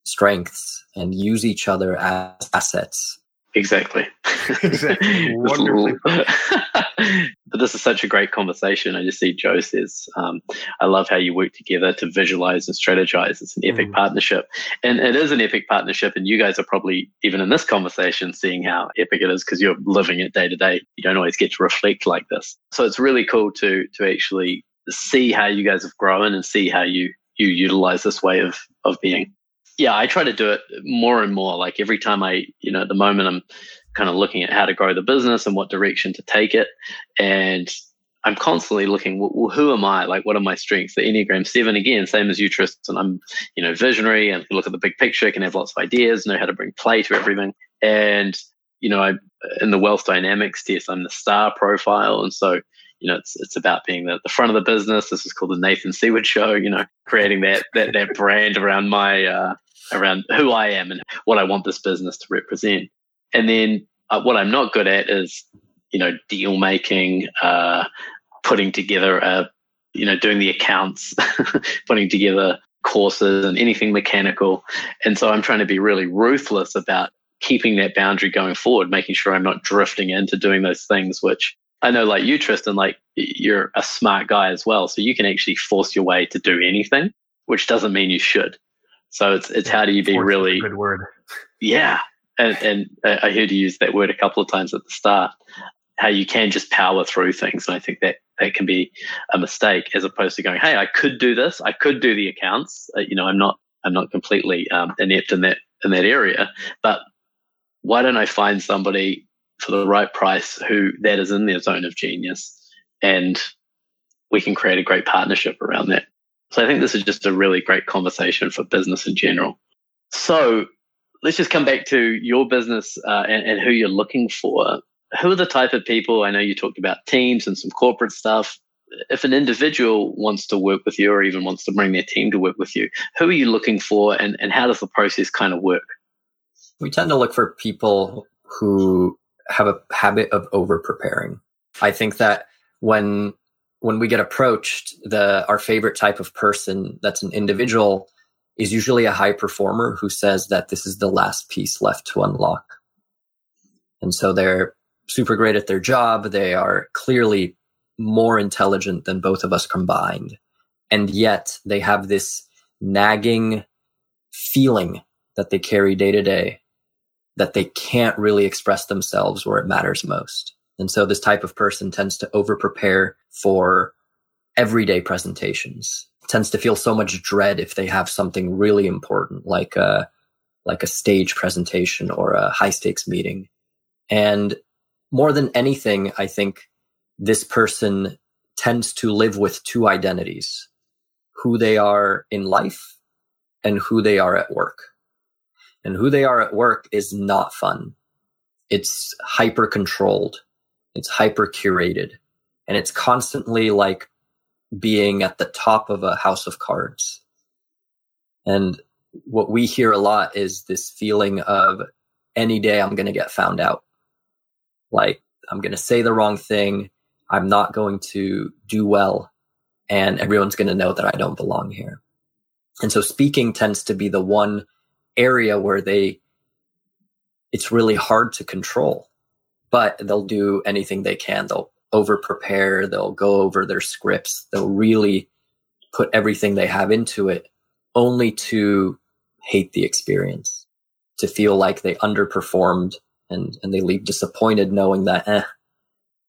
strengths and use each other as assets Exactly. exactly. Wonderfully. but this is such a great conversation. I just see Joe says, um, I love how you work together to visualize and strategize. It's an epic mm. partnership. And it is an epic partnership. And you guys are probably, even in this conversation, seeing how epic it is because you're living it day to day. You don't always get to reflect like this. So it's really cool to, to actually see how you guys have grown and see how you, you utilize this way of, of being yeah, I try to do it more and more. Like every time I, you know, at the moment I'm kind of looking at how to grow the business and what direction to take it. And I'm constantly looking, well, who am I? Like, what are my strengths? The Enneagram 7, again, same as you, Tristan. I'm, you know, visionary and look at the big picture, can have lots of ideas, know how to bring play to everything. And, you know, I, in the wealth dynamics test, I'm the star profile. And so, you know, it's it's about being the, the front of the business. This is called the Nathan Seward Show. You know, creating that that that brand around my uh, around who I am and what I want this business to represent. And then uh, what I'm not good at is, you know, deal making, uh, putting together a, you know, doing the accounts, putting together courses and anything mechanical. And so I'm trying to be really ruthless about keeping that boundary going forward, making sure I'm not drifting into doing those things which I know, like you, Tristan, like you're a smart guy as well. So you can actually force your way to do anything, which doesn't mean you should. So it's it's how do you be force really good word? Yeah, and and I heard you use that word a couple of times at the start. How you can just power through things, and I think that that can be a mistake as opposed to going, "Hey, I could do this. I could do the accounts. Uh, you know, I'm not I'm not completely um, inept in that in that area, but why don't I find somebody for the right price who that is in their zone of genius and we can create a great partnership around that. So I think this is just a really great conversation for business in general. So let's just come back to your business uh, and, and who you're looking for. Who are the type of people? I know you talked about teams and some corporate stuff. If an individual wants to work with you or even wants to bring their team to work with you, who are you looking for and, and how does the process kind of work? We tend to look for people who have a habit of over preparing. I think that when when we get approached, the our favorite type of person that's an individual is usually a high performer who says that this is the last piece left to unlock. And so they're super great at their job. They are clearly more intelligent than both of us combined. And yet they have this nagging feeling that they carry day to day that they can't really express themselves where it matters most. And so this type of person tends to over prepare for everyday presentations. tends to feel so much dread if they have something really important like a like a stage presentation or a high stakes meeting. And more than anything, I think this person tends to live with two identities who they are in life and who they are at work. And who they are at work is not fun. It's hyper controlled. It's hyper curated and it's constantly like being at the top of a house of cards. And what we hear a lot is this feeling of any day I'm going to get found out. Like I'm going to say the wrong thing. I'm not going to do well and everyone's going to know that I don't belong here. And so speaking tends to be the one area where they, it's really hard to control, but they'll do anything they can. They'll over prepare. They'll go over their scripts. They'll really put everything they have into it only to hate the experience, to feel like they underperformed and, and they leave disappointed knowing that, eh.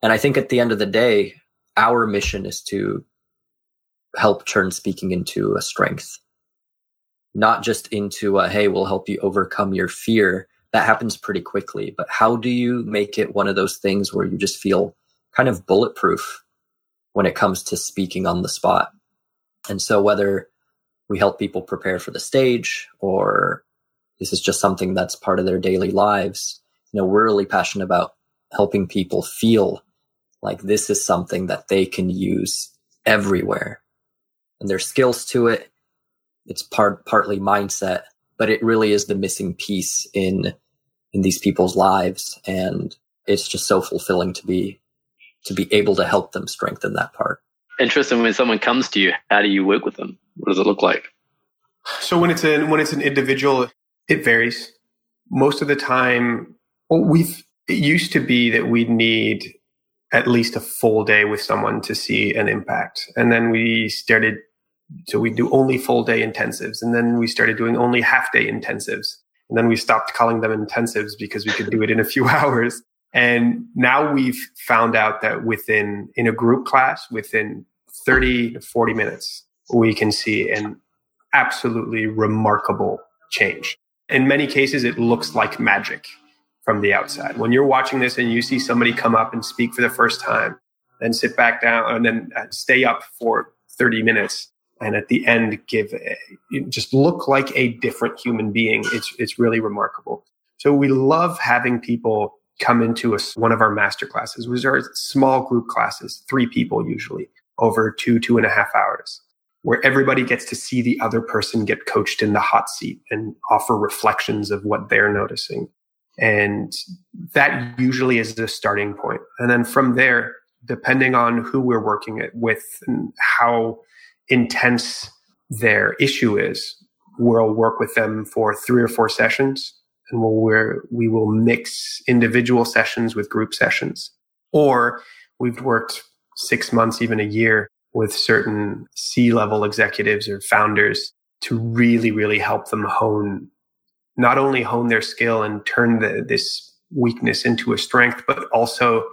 And I think at the end of the day, our mission is to help turn speaking into a strength, not just into a, hey, we'll help you overcome your fear. That happens pretty quickly. But how do you make it one of those things where you just feel kind of bulletproof when it comes to speaking on the spot. And so whether we help people prepare for the stage or this is just something that's part of their daily lives, you know, we're really passionate about helping people feel like this is something that they can use everywhere. And there's skills to it. It's part partly mindset, but it really is the missing piece in in these people's lives and it's just so fulfilling to be to be able to help them strengthen that part. Interesting. When someone comes to you, how do you work with them? What does it look like? So when it's an when it's an individual, it varies. Most of the time, well, we've it used to be that we'd need at least a full day with someone to see an impact, and then we started. So we do only full day intensives, and then we started doing only half day intensives, and then we stopped calling them intensives because we could do it in a few hours. And now we've found out that within, in a group class, within 30 to 40 minutes, we can see an absolutely remarkable change. In many cases, it looks like magic from the outside. When you're watching this and you see somebody come up and speak for the first time, then sit back down and then stay up for 30 minutes and at the end give a, just look like a different human being it's it's really remarkable so we love having people come into a, one of our master classes, which are small group classes, three people usually over two, two and a half hours, where everybody gets to see the other person get coached in the hot seat and offer reflections of what they're noticing. And that usually is the starting point. And then from there, depending on who we're working with and how intense their issue is, we'll work with them for three or four sessions and we'll, where we will mix individual sessions with group sessions. Or we've worked six months, even a year with certain C level executives or founders to really, really help them hone, not only hone their skill and turn the, this weakness into a strength, but also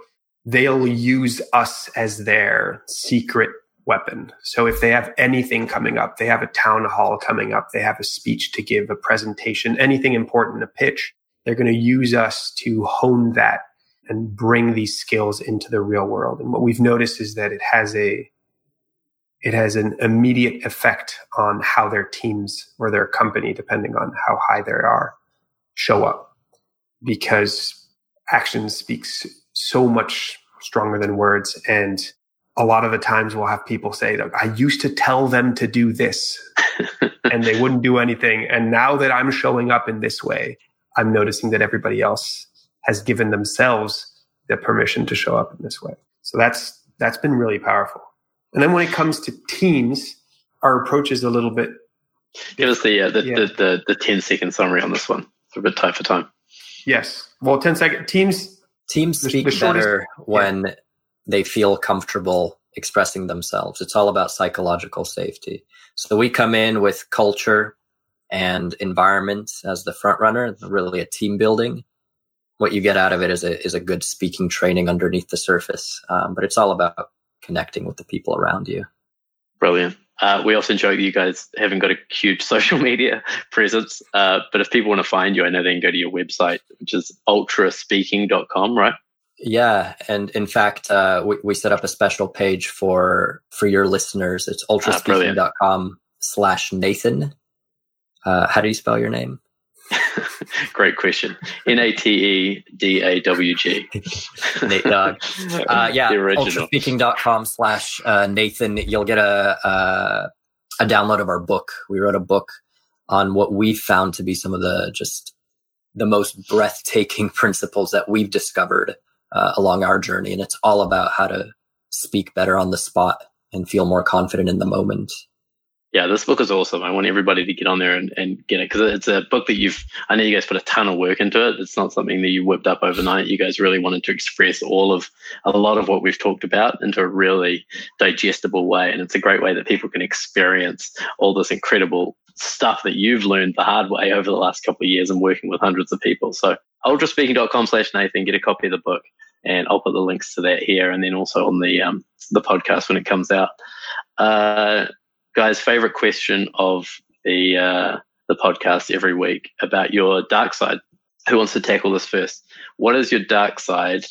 they'll use us as their secret weapon. So if they have anything coming up, they have a town hall coming up, they have a speech to give, a presentation, anything important, a pitch, they're going to use us to hone that and bring these skills into the real world. And what we've noticed is that it has a it has an immediate effect on how their teams or their company, depending on how high they are, show up. Because action speaks so much stronger than words. And a lot of the times we'll have people say that I used to tell them to do this and they wouldn't do anything. And now that I'm showing up in this way, I'm noticing that everybody else has given themselves the permission to show up in this way. So that's, that's been really powerful. And then when it comes to teams, our approach is a little bit. Give us the, uh, the, yeah. the, the, the 10 second summary on this one. It's a bit tight for time. Yes. Well, 10 second teams. Teams speak the, the better when yeah they feel comfortable expressing themselves. It's all about psychological safety. So we come in with culture and environment as the front runner, really a team building. What you get out of it is a, is a good speaking training underneath the surface. Um, but it's all about connecting with the people around you. Brilliant. Uh, we often joke that you guys haven't got a huge social media presence, uh, but if people want to find you, I know they can go to your website, which is ultraspeaking.com, right? Yeah, and in fact, uh, we, we set up a special page for for your listeners. It's Ah, ultraspeaking.com slash Nathan. Uh, how do you spell your name? Great question. N A T E D A W G. Nate Dog. Uh, yeah, ultraspeaking.com slash uh, Nathan. You'll get a, a a download of our book. We wrote a book on what we found to be some of the just the most breathtaking principles that we've discovered uh, along our journey, and it's all about how to speak better on the spot and feel more confident in the moment. Yeah, this book is awesome. I want everybody to get on there and, and get it because it's a book that you've, I know you guys put a ton of work into it. It's not something that you whipped up overnight. You guys really wanted to express all of, a lot of what we've talked about into a really digestible way. And it's a great way that people can experience all this incredible stuff that you've learned the hard way over the last couple of years and working with hundreds of people. So ultraspeaking.com slash Nathan, get a copy of the book and I'll put the links to that here and then also on the, um, the podcast when it comes out. Uh, guys, favorite question of the uh, the podcast every week about your dark side. Who wants to tackle this first? What is your dark side,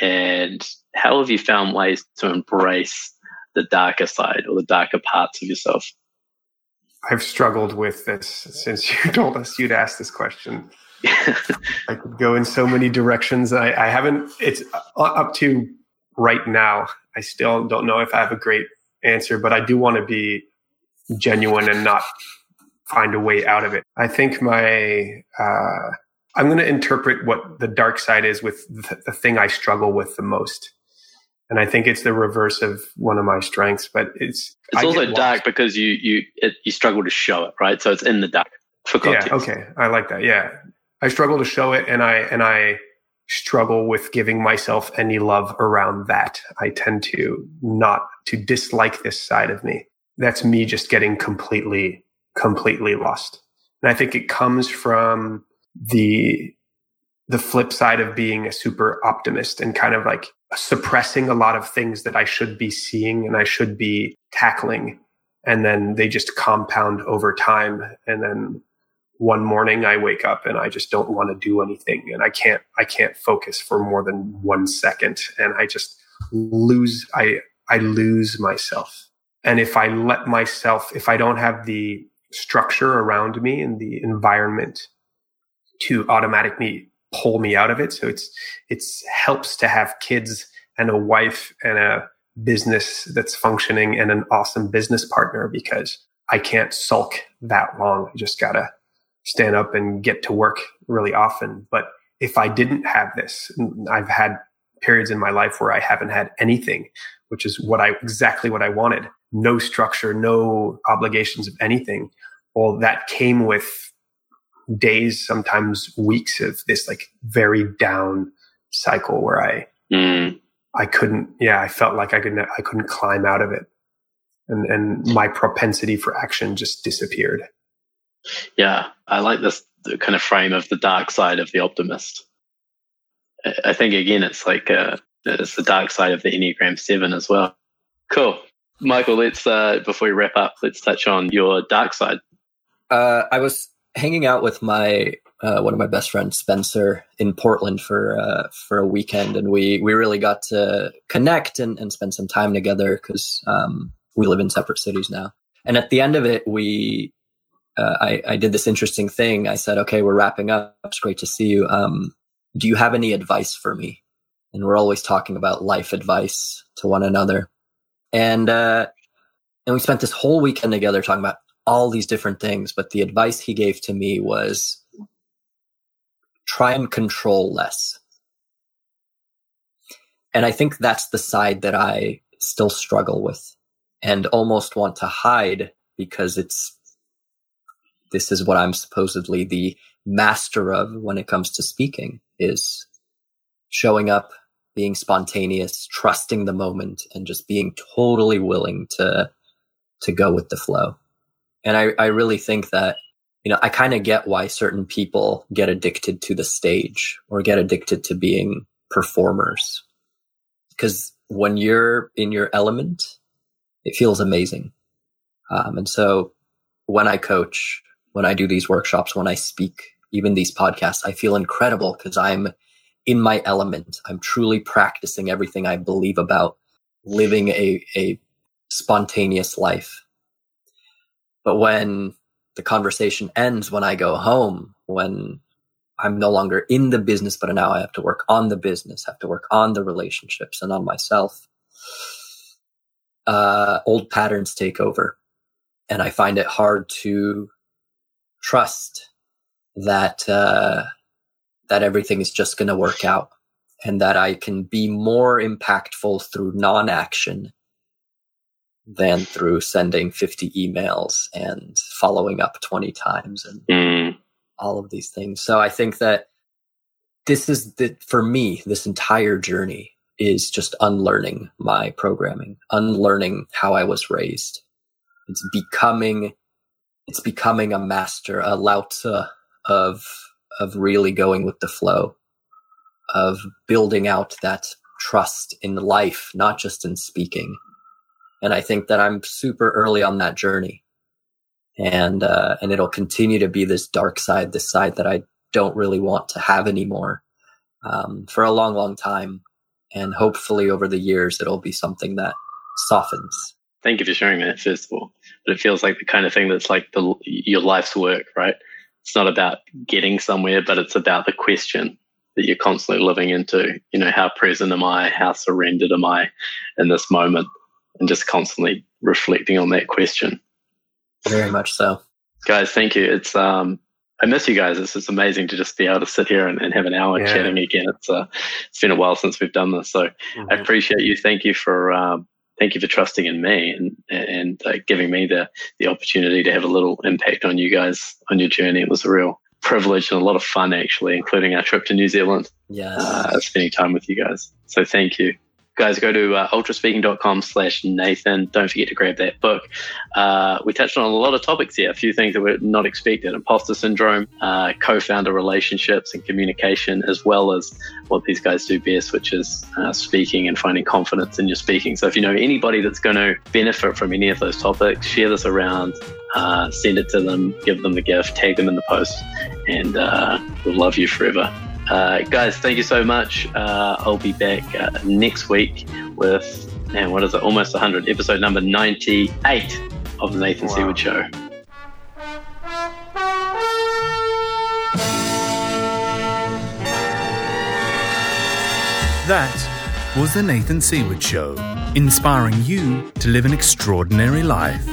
and how have you found ways to embrace the darker side or the darker parts of yourself? I've struggled with this since you told us you'd ask this question. I could go in so many directions. I, I haven't. It's up to right now. I still don't know if I have a great answer, but I do want to be genuine and not find a way out of it. I think my uh, I'm going to interpret what the dark side is with the, the thing I struggle with the most, and I think it's the reverse of one of my strengths. But it's It's I also dark because you you it, you struggle to show it, right? So it's in the dark for context. Yeah, okay, I like that. Yeah, I struggle to show it, and I and I struggle with giving myself any love around that. I tend to not to dislike this side of me. That's me just getting completely completely lost. And I think it comes from the the flip side of being a super optimist and kind of like suppressing a lot of things that I should be seeing and I should be tackling and then they just compound over time and then one morning I wake up and I just don't want to do anything and I can't I can't focus for more than 1 second and I just lose I I lose myself. And if I let myself if I don't have the structure around me and the environment to automatically pull me out of it so it's it's helps to have kids and a wife and a business that's functioning and an awesome business partner because I can't sulk that long. I just gotta stand up and get to work really often. But if I didn't have this, I've had periods in my life where I haven't had anything, which is what I exactly what I wanted. No structure, no obligations of anything. Well, that came with days, sometimes weeks of this like very down cycle where I Mm. I couldn't, yeah, I felt like I couldn't, I couldn't climb out of it. And, and my propensity for action just disappeared. Yeah, I like this kind of frame of the dark side of the optimist. I- I think again, it's like uh, it's the dark side of the Enneagram Seven as well. Cool, Michael. Let's uh, before we wrap up, let's touch on your dark side. Uh, I was hanging out with my uh, one of my best friends, Spencer, in Portland for uh, for a weekend, and we we really got to connect and, and spend some time together because um, we live in separate cities now. And at the end of it, we uh, I, I did this interesting thing. I said, "Okay, we're wrapping up. It's great to see you. Um, do you have any advice for me?" And we're always talking about life advice to one another, and uh, and we spent this whole weekend together talking about all these different things. But the advice he gave to me was try and control less. And I think that's the side that I still struggle with and almost want to hide because it's this is what I'm supposedly the master of when it comes to speaking is showing up, being spontaneous, trusting the moment and just being totally willing to to go with the flow. And I, I really think that you know, I kind of get why certain people get addicted to the stage or get addicted to being performers. Because when you're in your element, it feels amazing. Um, and so when I coach, when I do these workshops, when I speak, even these podcasts, I feel incredible because I'm in my element. I'm truly practicing everything I believe about living a, a spontaneous life. But when the conversation ends, when I go home, when I'm no longer in the business, but now I have to work on the business, have to work on the relationships and on myself. Uh, old patterns take over. And I find it hard to trust that, uh, that everything is just going to work out and that I can be more impactful through non action than through sending 50 emails and following up 20 times and mm. all of these things. So I think that this is the, for me, this entire journey is just unlearning my programming, unlearning how I was raised. It's becoming, it's becoming a master, a Lao of, of really going with the flow, of building out that trust in life, not just in speaking and I think that I'm super early on that journey. And, uh, and it'll continue to be this dark side, this side that I don't really want to have anymore, um, for a long, long time. And hopefully over the years, it'll be something that softens. Thank you for sharing that, first of all. But it feels like the kind of thing that's like the, your life's work, right? It's not about getting somewhere, but it's about the question that you're constantly living into. You know, how present am I? How surrendered am I in this moment? and just constantly reflecting on that question. Very much so. Guys, thank you. It's um I miss you guys. It's just amazing to just be able to sit here and, and have an hour yeah. chatting again. It's uh it's been a while since we've done this. So mm-hmm. I appreciate you. Thank you for um thank you for trusting in me and and uh, giving me the the opportunity to have a little impact on you guys on your journey. It was a real privilege and a lot of fun actually, including our trip to New Zealand. Yes. Uh, spending time with you guys. So thank you guys go to uh, ultraspeaking.com slash nathan. Don't forget to grab that book. Uh, we touched on a lot of topics here a few things that were not expected. Imposter syndrome uh, co-founder relationships and communication as well as what these guys do best which is uh, speaking and finding confidence in your speaking. So if you know anybody that's going to benefit from any of those topics share this around uh, send it to them give them the gift tag them in the post and uh, we'll love you forever uh, guys, thank you so much. Uh, I'll be back uh, next week with, man, what is it? Almost 100, episode number 98 of The Nathan wow. Seaward Show. That was The Nathan Seaward Show, inspiring you to live an extraordinary life.